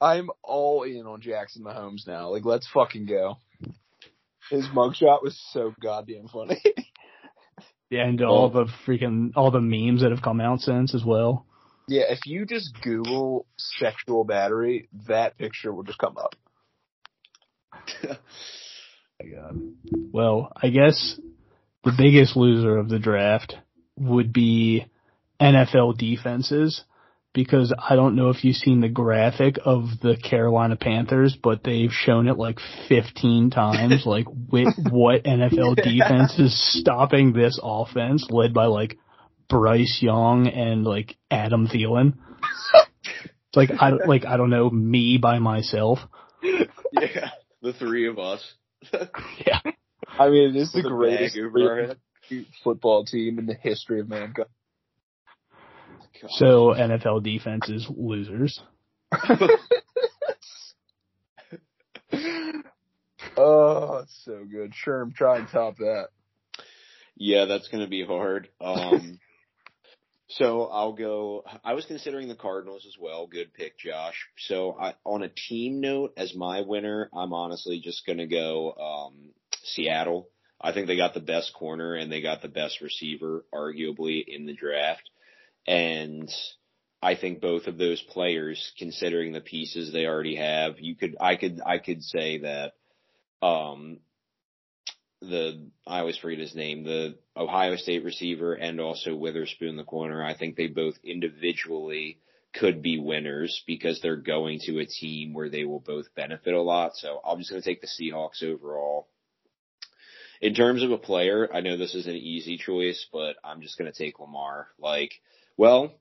I'm all in on Jackson Mahomes now. Like, let's fucking go. His mugshot was so goddamn funny. [laughs] Yeah, and all the freaking, all the memes that have come out since as well. Yeah, if you just Google sexual battery, that picture will just come up. [laughs] God. Well, I guess the biggest loser of the draft would be NFL defenses because I don't know if you've seen the graphic of the Carolina Panthers, but they've shown it like 15 times, [laughs] like with what NFL defense is stopping this offense led by like Bryce Young and like Adam Thielen. [laughs] Like I don't like I don't know me by myself. yeah. The three of us. [laughs] Yeah. I mean, it is the With a greatest bag over our head. football team in the history of mankind. God. So NFL defenses losers. [laughs] Oh, it's so good. Sherm, try and top that. Yeah, that's going to be hard. Um, so I'll go. I was considering the Cardinals as well. Good pick, Josh. So I, on a team note, as my winner, I'm honestly just going to go um, Seattle. I think they got the best corner and they got the best receiver, arguably, in the draft. And I think both of those players, considering the pieces they already have, you could, I could, I could say that, um, the I always forget his name, the Ohio State receiver and also Witherspoon the corner. I think they both individually could be winners because they're going to a team where they will both benefit a lot. So I'm just going to take the Seahawks overall. In terms of a player, I know this is an easy choice, but I'm just going to take Lamar. Like, well,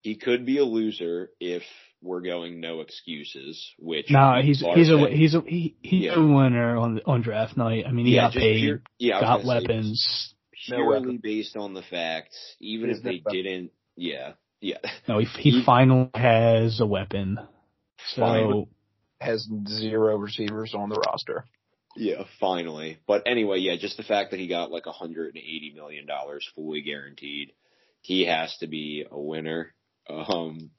he could be a loser if we're going no excuses, which No, he's he's a he's a he, he's Yeah. a winner on on draft night. I mean, he got paid, pure- yeah, got gonna weapons. No purely weapon. based on the fact, even There's if they weapon. didn't, yeah, yeah, No, he he He- finally has a weapon. So Has zero receivers on the roster. yeah, finally. But anyway, yeah, just the fact that he got like 180 million dollars fully guaranteed, he has to be a winner. Um,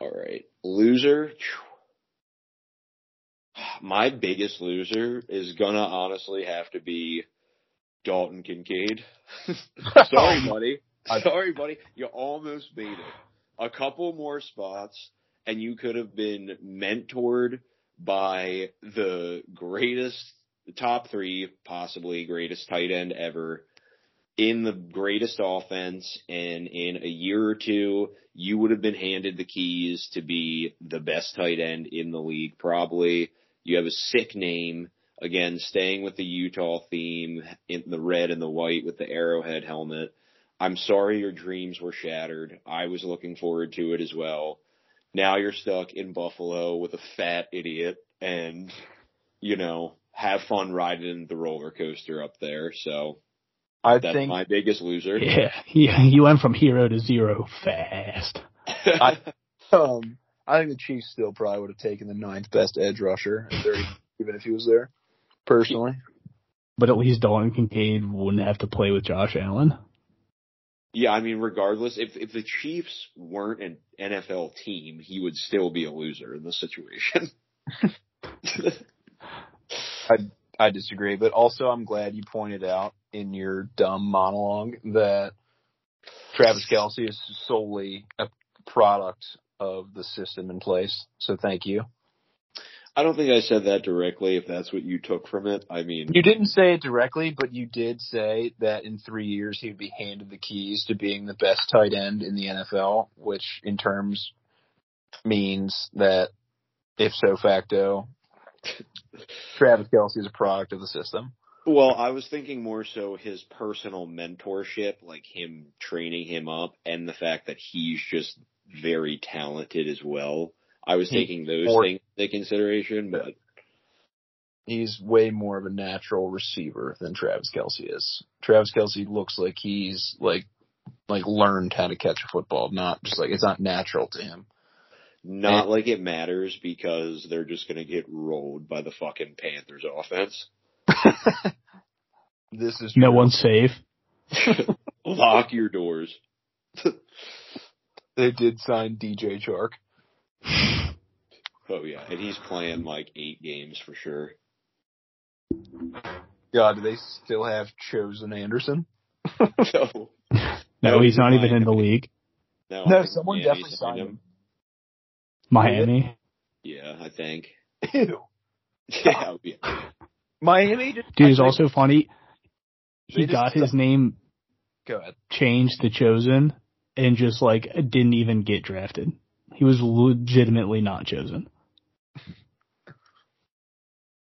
all right, loser. [sighs] My biggest loser is gonna honestly have to be Dalton Kincaid. [laughs] Sorry, [laughs] buddy. Sorry, buddy. You almost made it. A couple more spots, and you could have been mentored by the greatest, top three, possibly greatest tight end ever in the greatest offense. And in a year or two, you would have been handed the keys to be the best tight end in the league, probably. You have a sick name. Again, staying with the Utah theme in the red and the white with the arrowhead helmet. I'm sorry your dreams were shattered. I was looking forward to it as well. Now you're stuck in Buffalo with a fat idiot and, you know, have fun riding the roller coaster up there. So I that's think my biggest loser. yeah, yeah, you went from hero to zero fast. [laughs] I- um I think the Chiefs still probably would have taken the ninth best edge rusher if they're- even if he was there. Personally. But at least Dalton Kincaid wouldn't have to play with Josh Allen. yeah, I mean, regardless, if if the Chiefs weren't an NFL team, he would still be a loser in this situation. [laughs] I disagree, but also I'm glad you pointed out in your dumb monologue that Travis Kelce is solely a product of the system in place. So thank you. I don't think I said that directly. If that's what you took from it, I mean, You didn't say it directly, but you did say that in three years he'd be handed the keys to being the best tight end in the NFL, which in terms means that if so facto, Travis Kelce is a product of the system. Well, I was thinking more so his personal mentorship, like him training him up, and the fact that he's just very talented as well. I was He- taking those or- things into consideration, but He's way more of a natural receiver than Travis Kelce is. Travis Kelce looks like he's like like learned how to catch a football, not just like it's not natural to him. Not And- like it matters because they're just gonna get rolled by the fucking Panthers offense. [laughs] This is No true. one's safe. [laughs] Lock your doors. They did sign DJ Chark. [laughs] Oh yeah, and he's playing like eight games for sure. God, do they still have chosen Anderson? So No, No, he's not even in the league. no, No, someone Miami definitely signed him. Miami. Yeah, I think. Ew. [laughs] Yeah, yeah. Miami just Dude, is also funny. He They just got his name Go ahead. changed to chosen and just like didn't even get drafted. He was legitimately not chosen.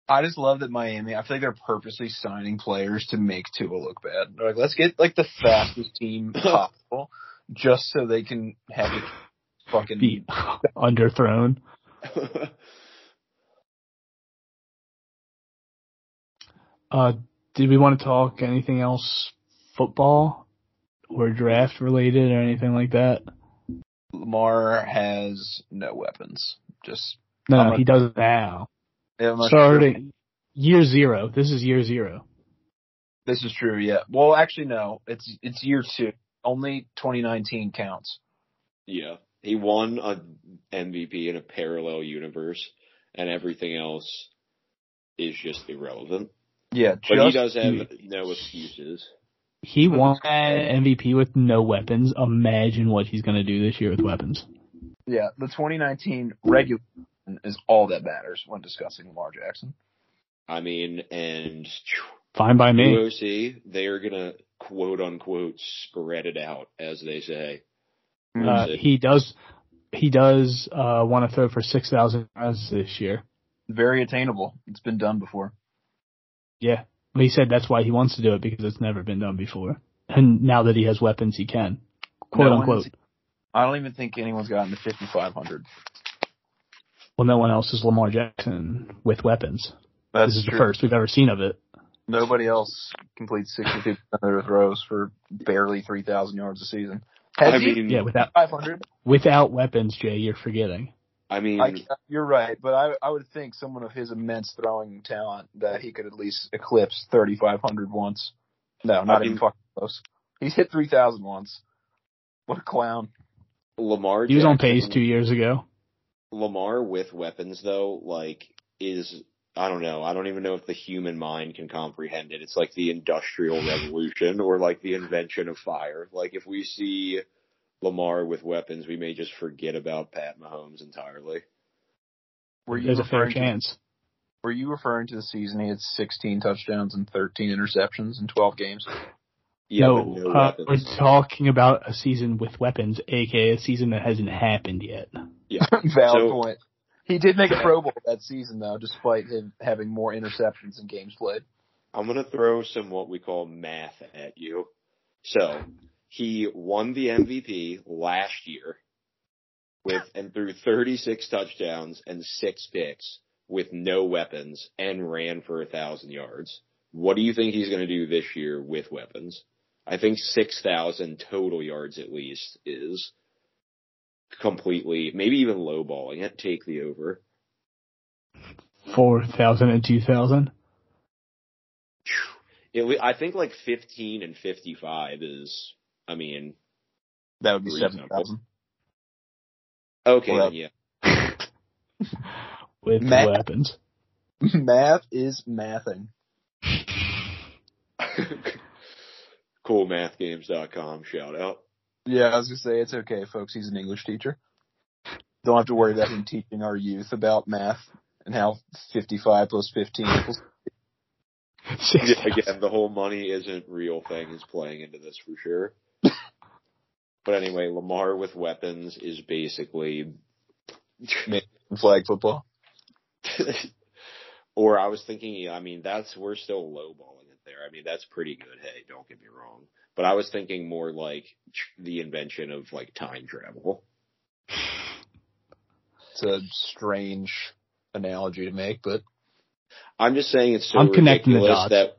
I just love that Miami. I feel like they're purposely signing players to make Tua look bad. They're like, let's get like the fastest team [laughs] possible, just so they can have it fucking. Be [laughs] underthrown. [laughs] Uh, did we want to talk anything else football or draft related or anything like that? Lamar has no weapons. Just No, I'm no, he does now. Yeah, I'm sure. Starting year zero. This is year zero. This is true. Yeah. Well, actually, no. It's it's year two. Only 2019 counts. yeah, he won a MVP in a parallel universe, and everything else is just irrelevant. Yeah, But he does have no excuses. He won an MVP with no weapons. Imagine what he's going to do this year with weapons. Yeah, the 2019 regular season is all that matters when discussing Lamar Jackson. I mean, and Fine by me. UOC, they are gonna quote unquote spread it out, as they say. Uh, he does. He does uh, want to throw for six thousand yards this year. Very attainable. It's been done before. Yeah, he said that's why he wants to do it because it's never been done before, and now that he has weapons, he can. Quote No unquote. I don't even think anyone's gotten to 5,500. Well, no one else is Lamar Jackson with weapons. That's this is true. the first we've ever seen of it. Nobody else completes 62% of their throws for barely 3,000 yards a season. I Has he? mean, Yeah, without 500. without weapons, Jay, you're forgetting. I mean, I, you're right, but I I would think someone of his immense throwing talent that he could at least eclipse 3,500 once. No, not I even mean- fucking close. He's hit 3,000 once. What a clown. Lamar. He was on pace two years ago. Lamar with weapons though, like is I don't know. I don't even know if the human mind can comprehend it. It's like the industrial revolution or like the invention of fire. Like if we see Lamar with weapons, we may just forget about Pat Mahomes entirely. Were you There's a fair referring to- chance. Were you referring to the season he had 16 touchdowns and 13 interceptions in 12 games? Yeah, no, no uh, we're talking about a season with weapons, aka a season that hasn't happened yet. Yeah. [laughs] Valid So- point. He did make a Pro Bowl that season, though, despite him having more interceptions than games played. I'm gonna throw some what we call math at you. So he won the MVP last year with and threw 36 touchdowns and six picks with no weapons and ran for a thousand yards. What do you think he's gonna do this year with weapons? I think 6,000 total yards at least is completely, maybe even lowballing it. Take the over. Four thousand and two thousand. It, le- I think like 15 and 55 is, I mean, That would be Reasonable. 7,000. okay, Well, then, yeah. [laughs] with Matt- weapons. [laughs] Math is mathing. [laughs] coolmathgames.com shout out. Yeah, I was gonna say it's okay, folks. He's an English teacher. Don't have to worry about him teaching our youth about math and how 55 plus 15 equals. Yeah, [laughs] again, the whole money isn't real thing is playing into this for sure. [laughs] but anyway, Lamar with weapons is basically flag football. [laughs] or I was thinking, I mean, that's we're still lowballing it there. I mean, that's pretty good. Hey, don't get me wrong, but I was thinking more like the invention of like time travel. It's a strange analogy to make, but I'm just saying it's so I'm connecting the dots. that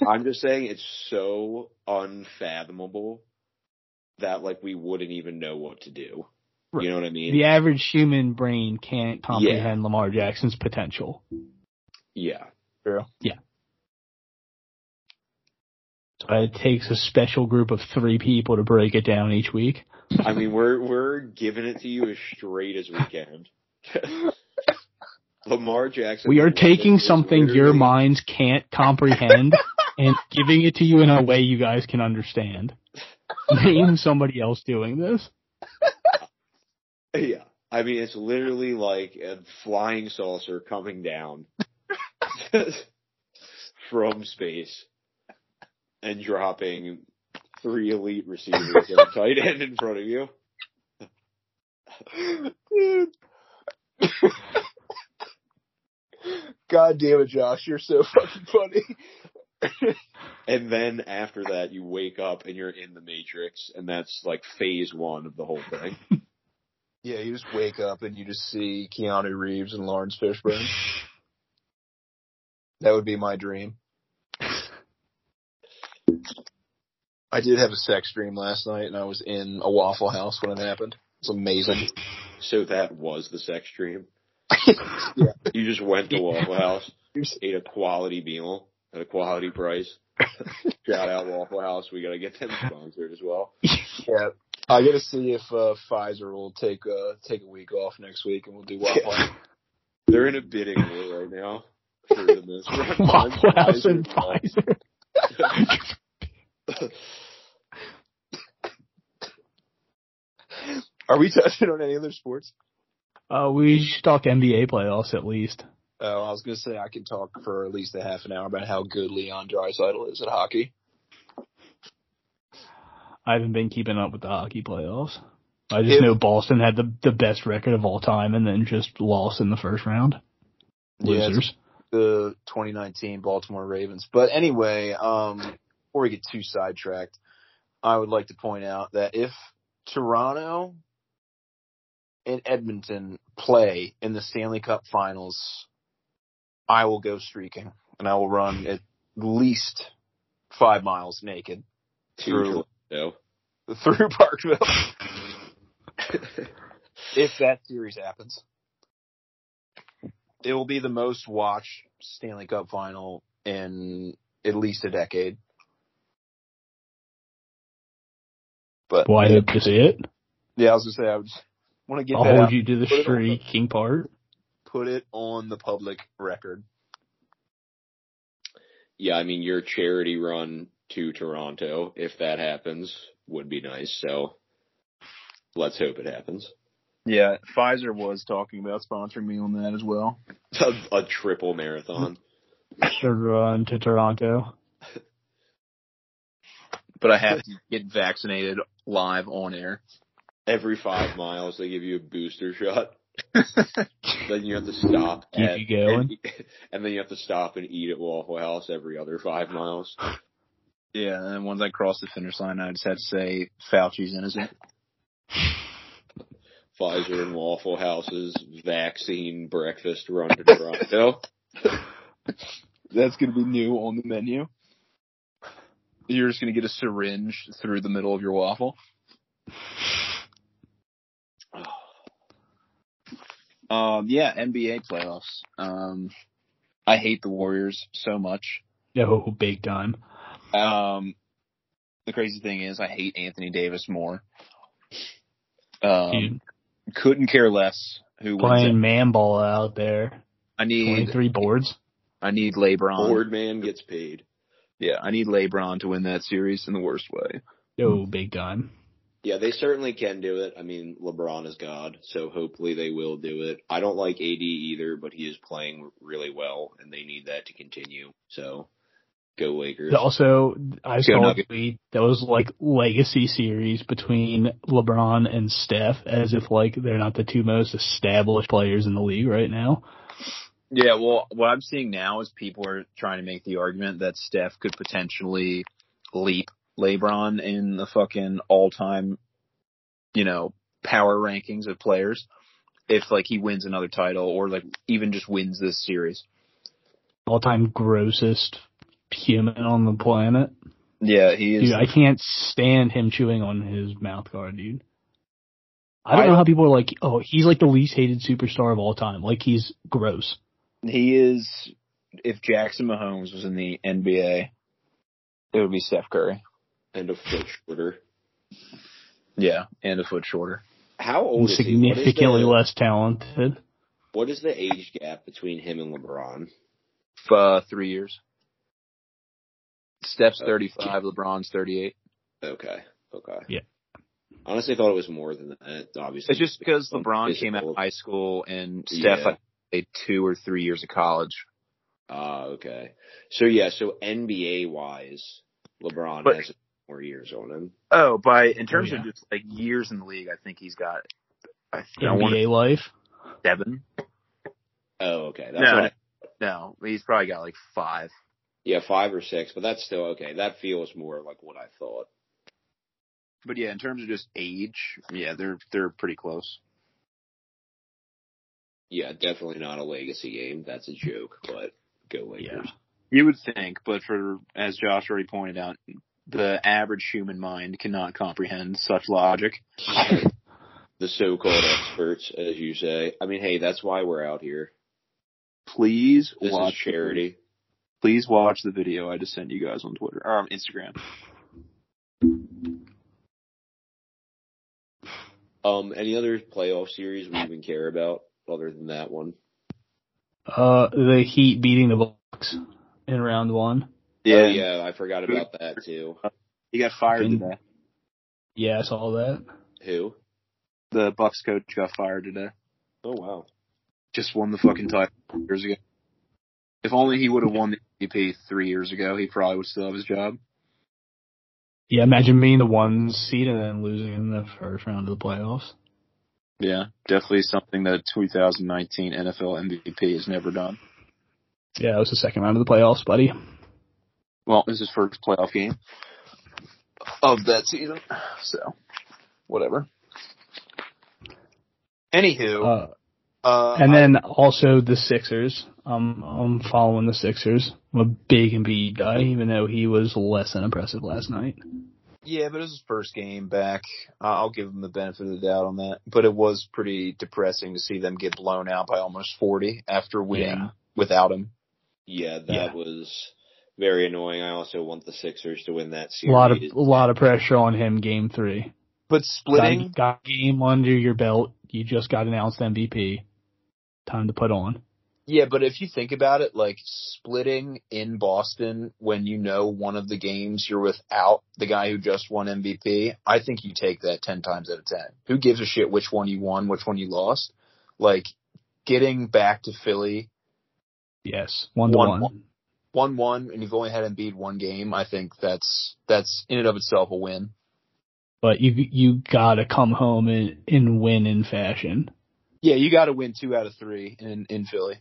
[laughs] I'm just saying it's so unfathomable that like we wouldn't even know what to do. You know what I mean? The average human brain can't comprehend Lamar Jackson's potential. Yeah. true. So Uh, it takes a special group of three people to break it down each week. I mean, we're we're giving it to you as straight as we can. [laughs] Lamar Jackson. We are taking something your minds can't comprehend [laughs] and giving it to you in a way you guys can understand. Name somebody else doing this. Yeah. I mean, it's literally like a flying saucer coming down [laughs] from space and dropping three elite receivers and a [laughs] tight end in front of you. Dude. God damn it, Josh, you're so fucking funny. And then after that, you wake up and you're in the Matrix, and that's like phase one of the whole thing. Yeah, you just wake up and you just see Keanu Reeves and Laurence Fishburne. [laughs] That would be my dream. I did have a sex dream last night, and I was in a Waffle House when it happened. It's amazing. So that was the sex dream. [laughs] Yeah. You just went to Waffle House, ate a quality meal at a quality price. [laughs] Shout out Waffle House. We gotta get them sponsored as well. Yeah, I got to see if uh, Pfizer will take uh, take a week off next week, and we'll do Waffle House. They're in a bidding war right now [laughs] Waffle House and Pfizer. Are we [laughs] touching on any other sports? Uh, we should talk NBA playoffs at least. Oh, I was gonna say I can talk for at least a half an hour about how good Leon Draisaitl is at hockey. I haven't been keeping up with the hockey playoffs. I just know Boston had the the best record of all time and then just lost in the first round. Yeah, Losers. the 2019 Baltimore Ravens. But anyway, um, before we get too sidetracked, I would like to point out that if Toronto and Edmonton play in the Stanley Cup Finals, I will go streaking and I will run at least five miles naked through No. [laughs] through Parkville [laughs] if that series happens. It will be the most watched Stanley Cup final in at least a decade. But Well, I hope to see it. yeah, I was gonna say I would want to get I'll that hold out, you to the Put it the- streaking part. put it on the public record. Yeah, I mean your charity run to Toronto, if that happens, would be nice. So let's hope it happens. Yeah, Pfizer was talking about sponsoring me on that as well. [laughs] A, a triple marathon. [laughs] To run to Toronto. [laughs] But I have to get vaccinated live on air. Every five miles they give you a booster shot. [laughs] then you have to stop Keep at- you going. and, and then you have to stop and eat at Waffle House every other five miles. Yeah, and then once I cross the finish line, I just had to say Fauci's innocent. Pfizer and Waffle House's vaccine breakfast run to Toronto. [laughs] That's going to be new on the menu. You're just going to get a syringe through the middle of your waffle. Um, yeah, NBA playoffs. Um, I hate the Warriors so much. No, [laughs] big time. Um, the crazy thing is, I hate Anthony Davis more. Um, Dude, couldn't care less who wins playing it. man ball out there. I need, 23 boards. I need LeBron. Board man gets paid. Yeah, I need LeBron to win that series in the worst way. No, big time. Yeah, they certainly can do it. I mean, LeBron is God, so hopefully they will do it. I don't like AD either, but he is playing really well, and they need that to continue. So, go Lakers. Also, I Go saw a Nuggets. tweet that was like legacy series between LeBron and Steph, as if like they're not the two most established players in the league right now. Yeah, well, what I'm seeing now is people are trying to make the argument that Steph could potentially leap LeBron in the fucking all-time, you know, power rankings of players if like he wins another title or like even just wins this series. All time grossest human on the planet. Yeah, he is. Dude, I can't stand him chewing on his mouth guard, dude. I don't I know how people are like, oh, he's like the least hated superstar of all time. Like he's gross. he is. If Jackson Mahomes was in the NBA, it would be Steph Curry. And a foot shorter. Yeah, and a foot shorter. How old is he? What is significantly the- less talented. What is the age gap between him and LeBron? Uh, three years. Steph's Oh. 35, LeBron's 38. Okay. Okay. Yeah. Honestly, I thought it was more than that. Obviously, It's just because Some LeBron came out of high school and Steph Yeah. like, played two or three years of college. Ah, okay. So yeah, so NBA wise, LeBron But- has more years on him. Oh, by in terms oh, yeah. of just like years in the league, I think he's got. I, think I want NBA life. seven. Oh, okay. That's No, what I- no, he's probably got like five. yeah, five or six, but that's still okay. That feels more like what I thought. But yeah, in terms of just age, yeah, they're they're pretty close. Yeah, definitely not a legacy game. That's a joke, but go Lakers. You would think, but for as Josh already pointed out, the average human mind cannot comprehend such logic. The so-called experts, as you say. I mean, hey, that's why we're out here. Please This watch is charity. Please watch the video I just sent you guys on Twitter or on Instagram. Um, any other playoff series we even care about other than that one? Uh, the Heat beating the Bucks in round one. Oh, yeah, Oh, yeah, I forgot about that too. he got fired Fucking- today. Yeah, I saw that. Who? The Bucks coach got fired today. Oh wow. Just won the fucking title years ago. If only he would have won the MVP three years ago, he probably would still have his job. Yeah, imagine being the one seed and then losing in the first round of the playoffs. Yeah, definitely something that 2019 NFL MVP has never done. Yeah, it was the second round of the playoffs, buddy. Well, this is his first playoff game of that season, so whatever. Anywho, Uh, uh, and then also the Sixers. Um, I'm following the Sixers. I'm a big Embiid guy, even though he was less than impressive last night. Yeah, but it was his first game back. Uh, I'll give him the benefit of the doubt on that. But it was pretty depressing to see them get blown out by almost 40 after winning Yeah. without him. Yeah, that Yeah. was very annoying. I also want the Sixers to win that series. A series. lot of a lot of pressure on him. Game three. But splitting, Got, got game under your belt. You just got announced MVP. Time to put on. yeah, but if you think about it, like splitting in Boston when you know one of the games you're without the guy who just won MVP, I think you take that 10 times out of 10. Who gives a shit which one you won, which one you lost? Like getting back to Philly Yes, one to One- one. One. one and you've only had Embiid one game, I think that's that's in and of itself a win. But you you gotta come home and, and win in fashion. Yeah, you got to win two out of three in in Philly.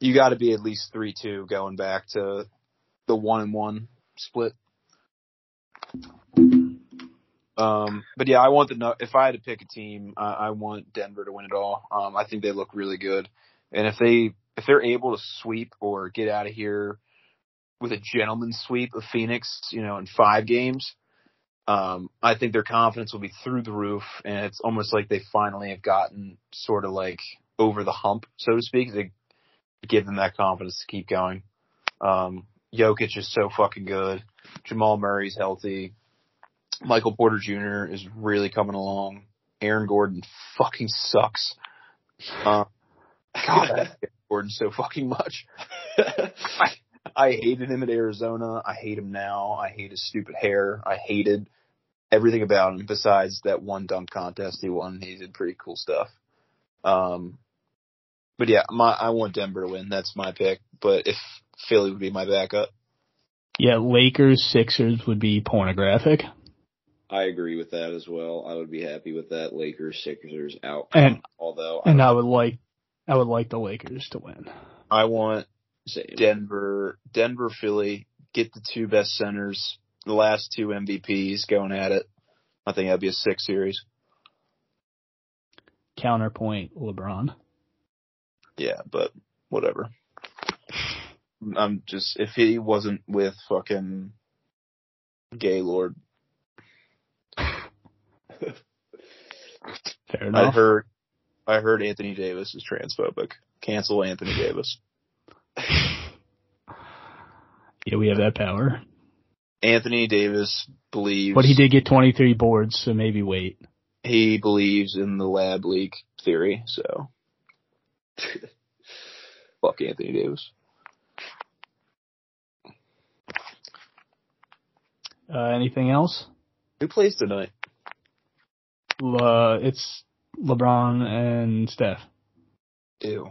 You got to be at least three two going back to the one and one split. Um, but yeah, I want the if I had to pick a team, I, I want Denver to win it all. Um, I think they look really good, and if they if they're able to sweep or get out of here with a gentleman's sweep of Phoenix, you know, in five games, um, I think their confidence will be through the roof, and it's almost like they finally have gotten sort of like over the hump, so to speak. They give them that confidence to keep going. Um, Jokic is so fucking good. Jamal Murray's healthy. Michael Porter Jr. is really coming along. Aaron Gordon fucking sucks. Uh, [laughs] God, I hate Gordon so fucking much. I, [laughs] I hated him at Arizona. I hate him now. I hate his stupid hair. I hated everything about him besides that one dunk contest he won. He did pretty cool stuff. Um, but yeah, my I want Denver to win. That's my pick. But if Philly would be my backup, Yeah, Lakers Sixers would be pornographic. I agree with that as well. I would be happy with that Lakers Sixers out. And- although And I would like I would like the Lakers to win. I want same. Denver, Denver, Philly, get the two best centers, the last two MVPs going at it. I think that'd be a six series. Counterpoint LeBron. Yeah, but whatever. I'm just if he wasn't with fucking Gaylord, [laughs] Fair I enough. heard I heard Anthony Davis is transphobic. Cancel Anthony Davis. Yeah, we have that power. Anthony Davis believes But he did get 23 boards, so maybe wait. he believes in the lab leak theory, so [laughs] fuck Anthony Davis. Uh, anything else? Who plays tonight? Uh, it's LeBron and Steph. Ew.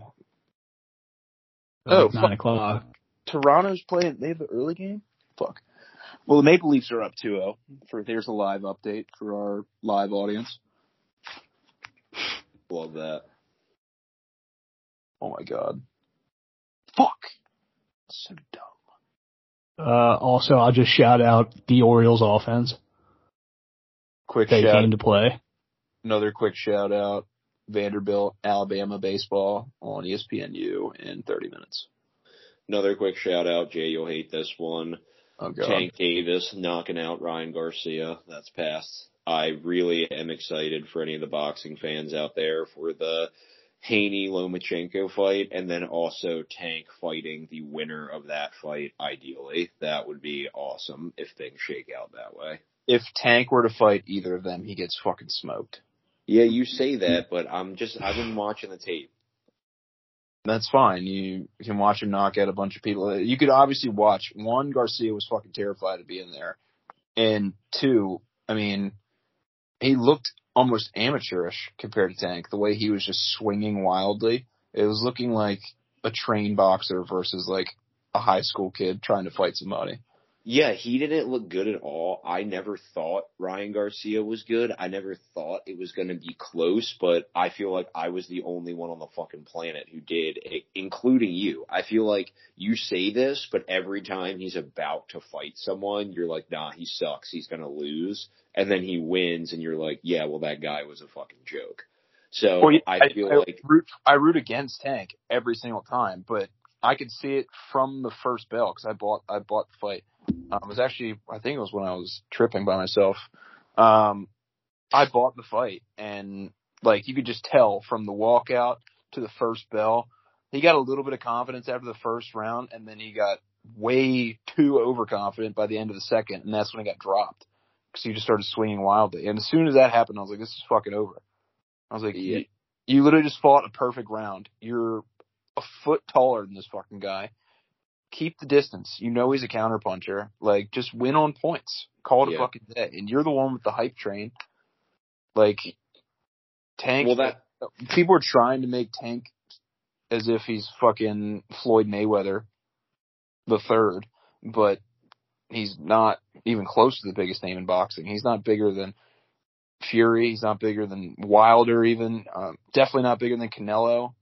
Like Oh, nine fuck. o'clock. Toronto's playing. They have an early game. Fuck. Well, the Maple Leafs are up 2-0. For there's a live update for our live audience. Love that. Oh my god. Fuck. So dumb. Uh, also, I'll just shout out the Orioles offense. Quick They shout. came to play. Another quick shout out. Vanderbilt, Alabama baseball on ESPNU in 30 minutes. Another quick shout out, Jay. You'll hate this one. Oh god. Tank Davis knocking out Ryan Garcia. That's past. I really am excited for any of the boxing fans out there for the Haney Lomachenko fight and then also Tank fighting the winner of that fight ideally. That would be awesome if things shake out that way. If Tank were to fight either of them, he gets fucking smoked. Yeah, you say that, but I'm just I've been watching the tape. That's fine. You can watch him knock out a bunch of people. You could obviously watch one. Garcia was fucking terrified of being there, and two, I mean, he looked almost amateurish compared to Tank. The way he was just swinging wildly, it was looking like a trained boxer versus like a high school kid trying to fight somebody. Yeah, he didn't look good at all. I never thought Ryan Garcia was good. I never thought it was going to be close, but I feel like I was the only one on the fucking planet who did, including you. I feel like you say this, but every time he's about to fight someone, you're like, nah, he sucks. He's going to lose. And then he wins and you're like, yeah, well, that guy was a fucking joke. So Well, yeah, I feel I like, root, I root against Tank every single time, but I could see it from the first bell because I bought I bought the fight. Um, it was actually I think it was when I was tripping by myself. Um, I bought the fight and like you could just tell from the walkout to the first bell, he got a little bit of confidence after the first round, and then he got way too overconfident by the end of the second, and that's when he got dropped because he just started swinging wildly. And as soon as that happened, I was like, this is fucking over. I was like, Yeah. you, you literally just fought a perfect round. You're a foot taller than this fucking guy. Keep the distance. You know he's a counterpuncher. Like, just win on points. Call it Yeah. a fucking day. And you're the one with the hype train. Like, Tank. well, that, people are trying to make Tank as if he's fucking Floyd Mayweather the third, but he's not even close to the biggest name in boxing. He's not bigger than Fury. He's not bigger than Wilder even. Um, definitely not bigger than Canelo.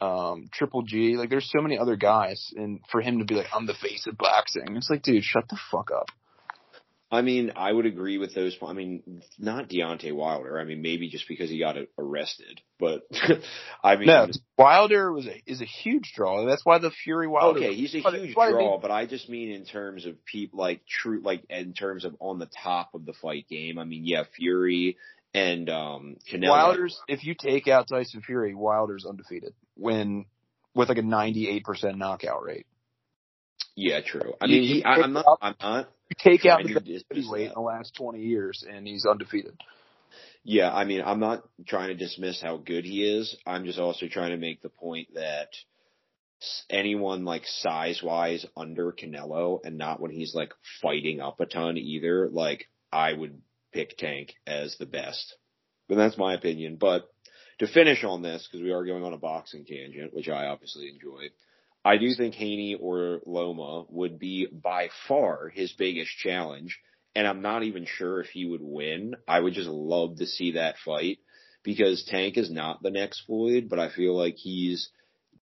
Um, Triple G. Like there's so many other guys and for him to be like, I'm the face of boxing. It's like, dude, shut the fuck up. I mean, I would agree with those. I mean, not Deontay Wilder. I mean, maybe just because he got arrested, but [laughs] I mean, No, Wilder was a, is a huge draw. That's why the Fury Wilder. Okay, he's a huge draw, but I just mean in terms of people like true, like in terms of on the top of the fight game. I mean, yeah, Fury and um Canelo. Wilder's if you take out Tyson Fury, Wilder's undefeated when with like a 98% knockout rate. Yeah, true. I mean, he, I, I'm not. I'm not. You take out the heavyweight in the last 20 years and he's undefeated. Yeah, I mean, I'm not trying to dismiss how good he is. I'm just also trying to make the point that anyone like size wise under Canelo and not when he's like fighting up a ton either, like I would pick Tank as the best. And that's my opinion. But to finish on this, because we are going on a boxing tangent, which I obviously enjoy, I do think Haney or Loma would be by far his biggest challenge. And I'm not even sure if he would win. I would just love to see that fight because Tank is not the next Floyd, but I feel like he's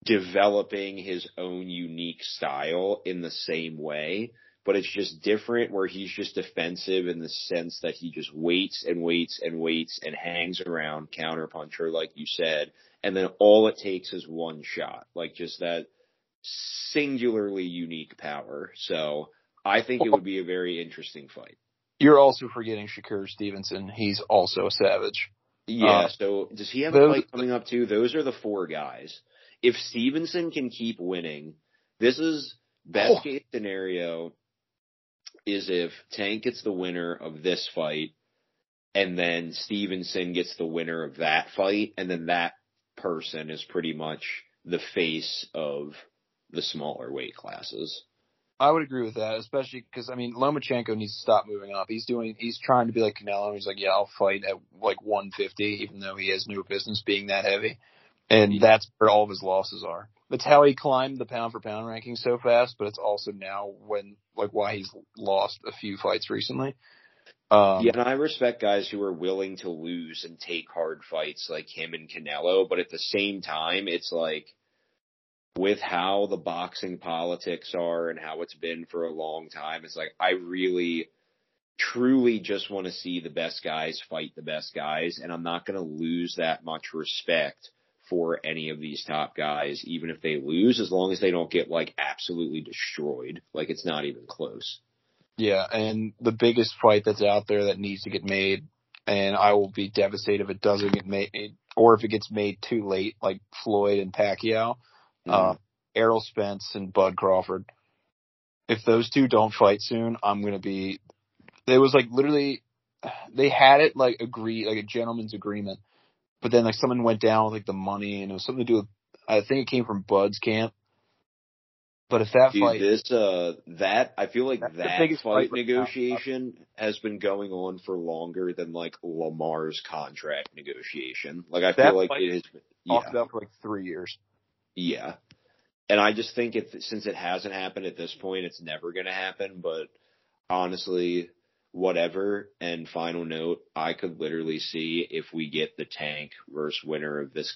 developing his own unique style in the same way but it's just different where he's just defensive in the sense that he just waits and waits and waits and hangs around counterpuncher, like you said. And then all it takes is one shot, like just that singularly unique power. So I think it would be a very interesting fight. You're also forgetting Shakur Stevenson. He's also a savage. Yeah. Uh, so does he have those, a fight coming up too? Those are the four guys. If Stevenson can keep winning, this is best oh. case scenario is if Tank gets the winner of this fight and then Stevenson gets the winner of that fight and then that person is pretty much the face of the smaller weight classes. I would agree with that, especially because I mean Lomachenko needs to stop moving up. He's doing, he's trying to be like Canelo. He's like, yeah, I'll fight at like 150, even though he has no business being that heavy, and that's where all of his losses are that's how he climbed the pound for pound ranking so fast, but it's also now when like why he's lost a few fights recently. Um, yeah, and I respect guys who are willing to lose and take hard fights like him and Canelo, but at the same time, it's like with how the boxing politics are and how it's been for a long time, it's like I really truly just want to see the best guys fight the best guys, and I'm not going to lose that much respect for any of these top guys, even if they lose, as long as they don't get like absolutely destroyed. Like it's not even close. Yeah, and the biggest fight that's out there that needs to get made, and I will be devastated if it doesn't get made, or if it gets made too late, like Floyd and Pacquiao, mm-hmm. uh, Errol Spence and Bud Crawford. If those two don't fight soon, I'm gonna be. It was like literally, they had it like agree, like a gentleman's agreement but then like someone went down with like the money and it was something to do with I think it came from Bud's camp. But if that Dude, fight, this uh, that I feel like that fight, negotiation has been going on for longer than like Lamar's contract negotiation. Like I feel like it has been talked about for like three years. Yeah, and I just think if since it hasn't happened at this point, it's never going to happen. But honestly, whatever. And final note, I could literally see if we get the tank versus winner of this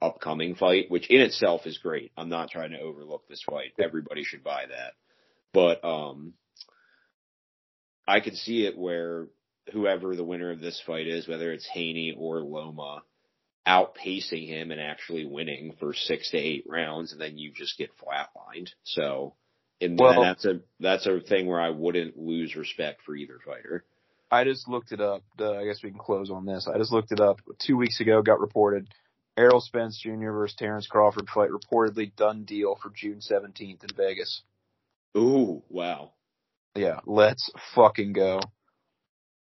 upcoming fight, which in itself is great. I'm not trying to overlook this fight. Everybody should buy that. But, um, I could see it where whoever the winner of this fight is, whether it's Haney or Loma, outpacing him and actually winning for six to eight rounds, and then you just get flatlined. So and well, that's a that's a thing where I wouldn't lose respect for either fighter. I just looked it up. Uh, I guess we can close on this. I just looked it up two weeks ago. Got reported. Errol Spence Jr. versus Terrence Crawford fight reportedly done deal for June seventeenth in Vegas. Ooh, wow. Yeah, let's fucking go.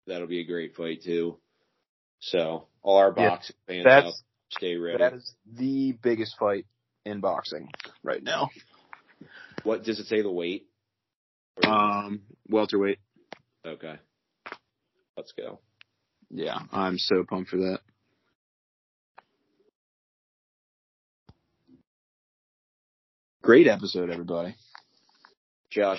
That'll be a great fight too. So all our boxing yeah, fans stay ready. That is the biggest fight in boxing right now. What does it say? The weight? Um, welterweight. Okay. Let's go. Yeah, I'm so pumped for that. Great episode, everybody. Josh.